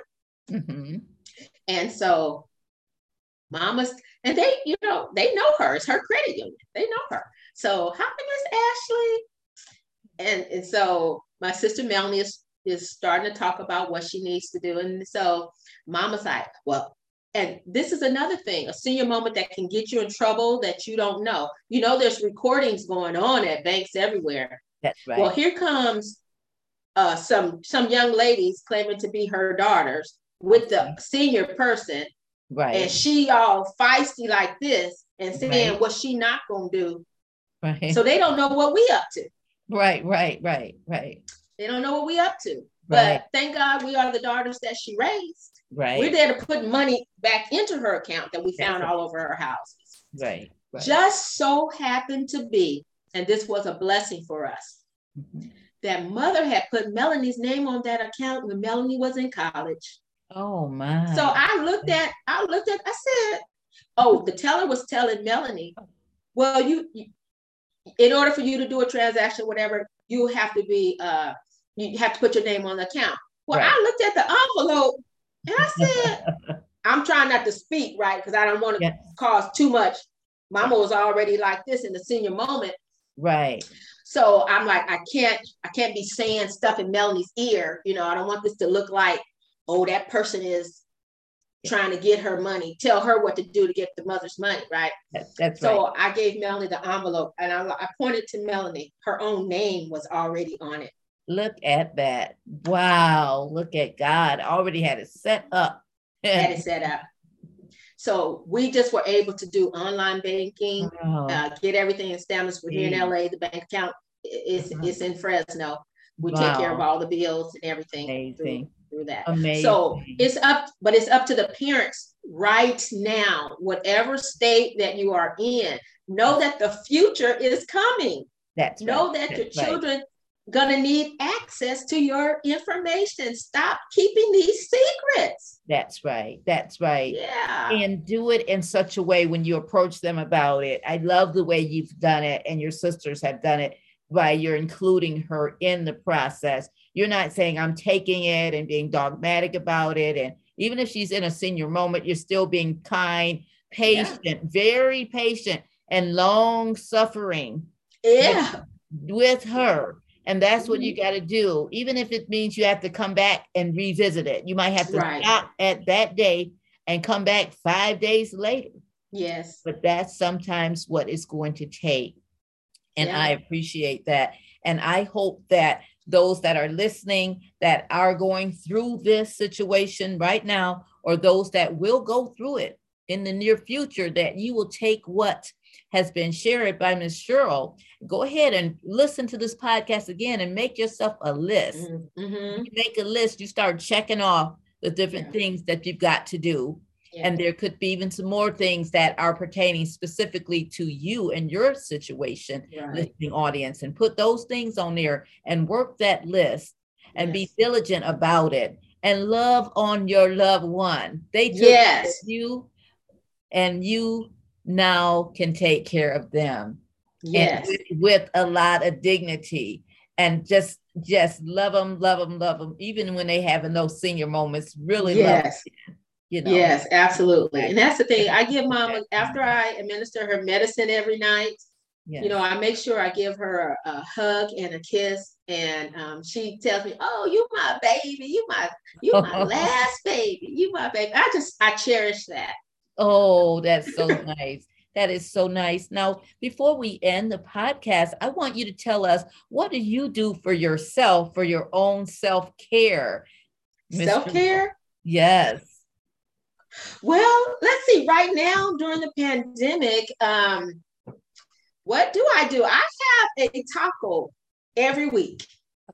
Mm-hmm. And so mamas, and they, you know, they know her. It's her credit union. They know her. So hi, Miss Ashley. And, and so my sister Melanie is, is starting to talk about what she needs to do. And so mama's like, well, and this is another thing, a senior moment that can get you in trouble that you don't know. You know, there's recordings going on at banks everywhere. That's right. Well, here comes uh, some some young ladies claiming to be her daughters with the senior person. Right. And she all feisty like this and saying right. what she not gonna do. Right. So they don't know what we up to. Right, right, right, right. They don't know what we up to. Right. But thank God we are the daughters that she raised. Right. We're there to put money back into her account that we found all over her houses. Right. right. Just so happened to be, and this was a blessing for us, mm-hmm. that mother had put Melanie's name on that account when Melanie was in college. Oh my. So I looked at, I looked at, I said, oh, the teller was telling Melanie, well, you, you in order for you to do a transaction, whatever, you have to be uh you have to put your name on the account. Well, right. I looked at the envelope and I said, I'm trying not to speak, right? Because I don't want to yes. cause too much. Mama was already like this in the senior moment. Right. So I'm like, I can't, I can't be saying stuff in Melanie's ear. You know, I don't want this to look like, oh, that person is trying to get her money, tell her what to do to get the mother's money, right? that's so right. I gave Melanie the envelope and I, I pointed to Melanie. Her own name was already on it. Look at that. Wow. Look at God. Already had it set up. had it set up. So we just were able to do online banking, oh. uh, get everything established. We're here in LA. The bank account is, uh-huh. is in Fresno. We wow. take care of all the bills and everything. Amazing through that. Amazing. So it's up, but it's up to the parents right now, whatever state that you are in, know that the future is coming. That's know right. that That's your children right. gonna need access to your information. Stop keeping these secrets. That's right. That's right. Yeah. And do it in such a way when you approach them about it. I love the way you've done it and your sisters have done it by you're including her in the process you're not saying I'm taking it and being dogmatic about it. And even if she's in a senior moment, you're still being kind, patient, yeah. very patient, and long suffering. Yeah. With, with her. And that's what you mm-hmm. got to do, even if it means you have to come back and revisit it. You might have to right. stop at that day and come back five days later. Yes. But that's sometimes what it's going to take. And yeah. I appreciate that. And I hope that those that are listening that are going through this situation right now, or those that will go through it in the near future, that you will take what has been shared by Ms. Cheryl. Go ahead and listen to this podcast again and make yourself a list. Mm-hmm. make a list, you start checking off the different yeah. things that you've got to do and there could be even some more things that are pertaining specifically to you and your situation, right. listening audience, and put those things on there and work that list and yes. be diligent about it and love on your loved one. They took yes. you and you now can take care of them. Yes. With, with a lot of dignity and just just love them, love them, love them, even when they having those senior moments. Really yes. You know. Yes, absolutely. And that's the thing. I give mama after I administer her medicine every night. Yes. You know, I make sure I give her a, a hug and a kiss, and um, she tells me, "Oh, you my baby, you my you my last baby, you my baby." I just I cherish that. Oh, that's so nice. That is so nice. Now, before we end the podcast, I want you to tell us what do you do for yourself for your own self care? Self care. Yes. Well, let's see. Right now, during the pandemic, um, what do I do? I have a taco every week.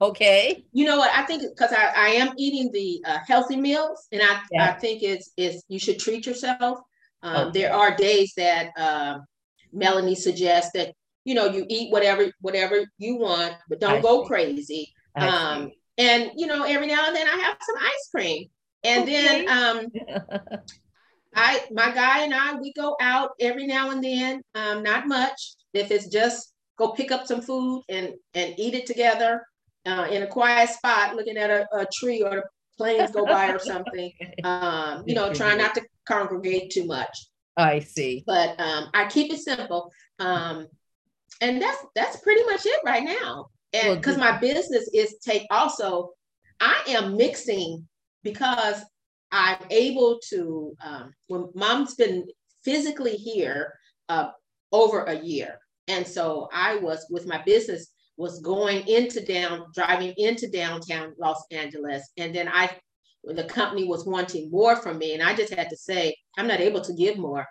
Okay. You know what? I think because I, I am eating the uh, healthy meals, and I, yeah. I think it's it's you should treat yourself. Um, okay. There are days that uh, Melanie suggests that you know you eat whatever whatever you want, but don't I go see. crazy. Um, and you know, every now and then I have some ice cream. And okay. then um, I my guy and I we go out every now and then, um, not much. If it's just go pick up some food and and eat it together uh, in a quiet spot, looking at a, a tree or the planes go by or something. Um, you know, trying not to congregate too much. I see. But um, I keep it simple. Um, and that's that's pretty much it right now. And because well, my business is take also, I am mixing because I'm able to, um, when mom's been physically here uh, over a year. And so I was with my business was going into down, driving into downtown Los Angeles. And then I, the company was wanting more from me. And I just had to say, I'm not able to give more.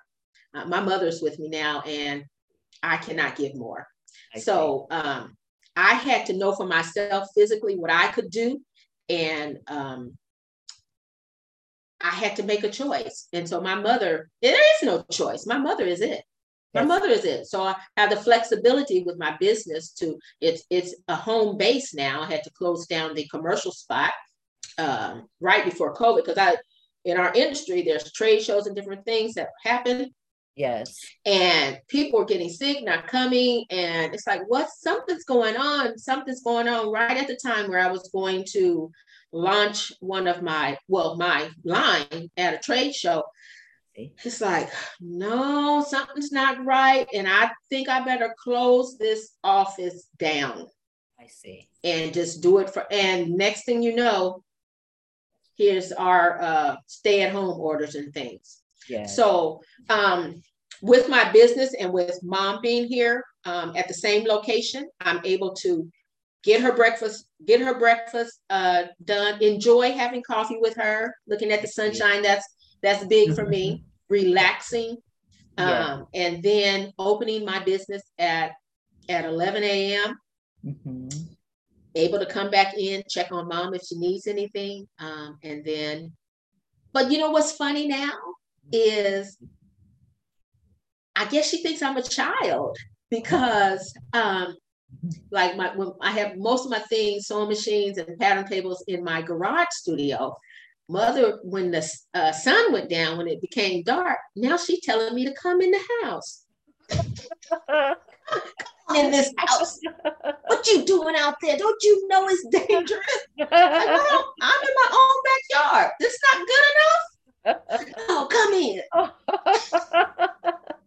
Uh, my mother's with me now and I cannot give more. I so um, I had to know for myself physically what I could do. And um, I had to make a choice. And so my mother, there is no choice. My mother is it. My yes. mother is it. So I have the flexibility with my business to it's it's a home base now. I had to close down the commercial spot um, right before COVID because I in our industry there's trade shows and different things that happen. Yes. And people are getting sick, not coming, and it's like what something's going on. Something's going on right at the time where I was going to launch one of my well my line at a trade show it's like, no, something's not right. And I think I better close this office down. I see. And just do it for, and next thing you know, here's our uh, stay at home orders and things. Yeah. So, um, with my business and with mom being here um, at the same location, I'm able to get her breakfast, get her breakfast uh, done, enjoy having coffee with her, looking at the sunshine. That's that's big for me relaxing, yeah. um, and then opening my business at at 11 a.m. Mm-hmm. Able to come back in, check on mom if she needs anything, um, and then. But you know what's funny now is, I guess she thinks I'm a child because um, like my when I have most of my things, sewing machines and pattern tables in my garage studio. Mother when the uh, sun went down when it became dark now she's telling me to come in the house. In this house. What you doing out there? Don't you know it's dangerous? Like, well, i'm in my own backyard. This is not good enough? Oh come in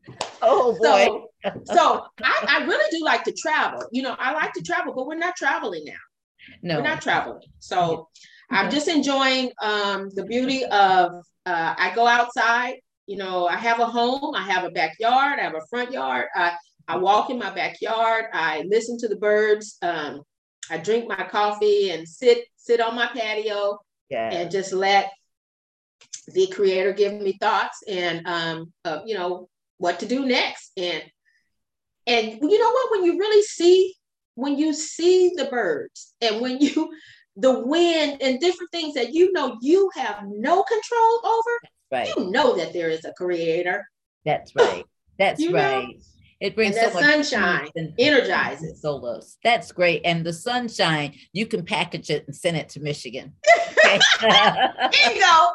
oh boy so, so I, I really do like to travel you know i like to travel but we're not traveling now no we're not traveling so I'm just enjoying um, the beauty of uh, I go outside. You know, I have a home, I have a backyard, I have a front yard. I, I walk in my backyard. I listen to the birds. Um, I drink my coffee and sit sit on my patio yeah. and just let the creator give me thoughts and um, uh, you know what to do next. And and you know what? When you really see when you see the birds and when you the wind and different things that you know you have no control over, right. you know that there is a creator. That's right. That's right. Know? It brings and so sunshine and energizes. solos. That's great. And the sunshine, you can package it and send it to Michigan. there you go.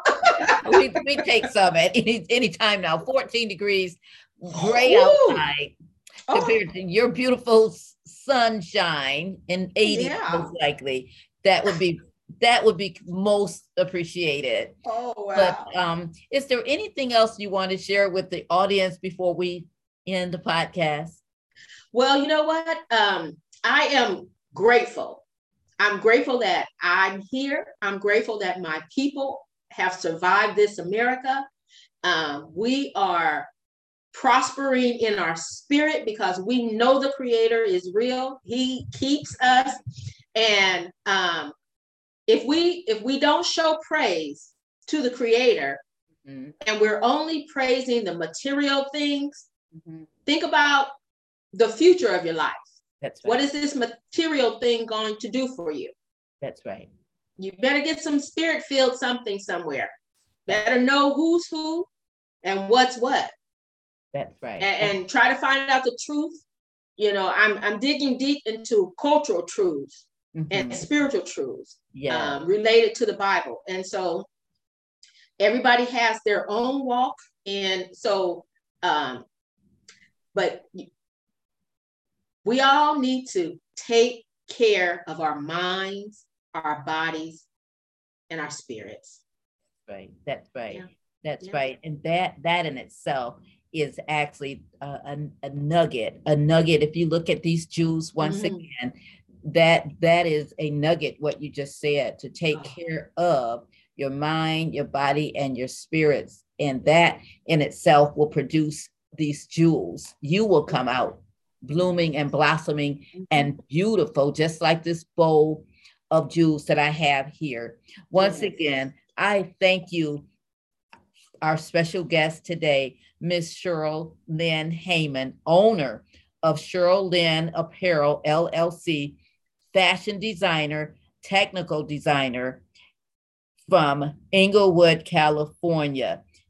we, we take some at any, any time now. 14 degrees, gray Ooh. outside compared oh. to your beautiful sunshine in 80 yeah. most likely that would be that would be most appreciated. Oh wow. But um, is there anything else you want to share with the audience before we end the podcast? Well, you know what? Um, I am grateful. I'm grateful that I'm here. I'm grateful that my people have survived this America. Um, we are prospering in our spirit because we know the creator is real. He keeps us and um, if we if we don't show praise to the creator mm-hmm. and we're only praising the material things, mm-hmm. think about the future of your life. That's right. What is this material thing going to do for you? That's right. You better get some spirit filled something somewhere. Better know who's who and what's what. That's right. And, and try to find out the truth. You know, I'm I'm digging deep into cultural truths mm-hmm. and spiritual truths yeah. um, related to the Bible. And so everybody has their own walk. And so, um, but we all need to take care of our minds, our bodies, and our spirits. Right. That's right. Yeah. That's yeah. right. And that that in itself is actually a, a, a, nugget. A nugget. If you look at these Jews once mm-hmm. again, that that is a nugget what you just said to take oh. care of your mind your body and your spirits and that in itself will produce these jewels you will come out blooming and blossoming mm-hmm. and beautiful just like this bowl of jewels that i have here once again i thank you our special guest today miss cheryl ann heyman owner of cheryl ann apparel llc fashion designer, technical designer from Inglewood, California.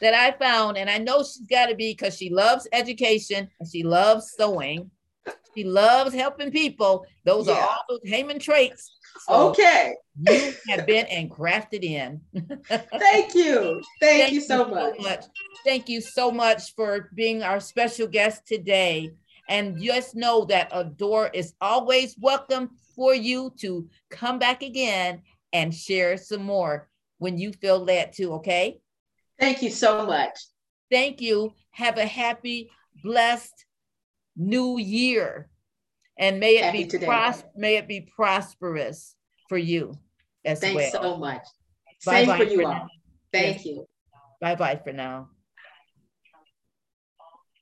that I found. And I know she's got to be because she loves education and she loves sewing. She loves helping people. Those yeah. are all those Heyman traits. So okay. You have been engrafted in. Thank you. Thank, Thank you, so, much. so much. Thank you so much for being our special guest today. And just know that a door is always welcome for you to come back again and share some more when you feel led to, okay? Thank you so much. Thank you. Have a happy, blessed new year. And may it happy be pros- may it be prosperous for you as Thanks well. so much. Bye Same for you for all. Now. Thank yes. you. Bye bye for now.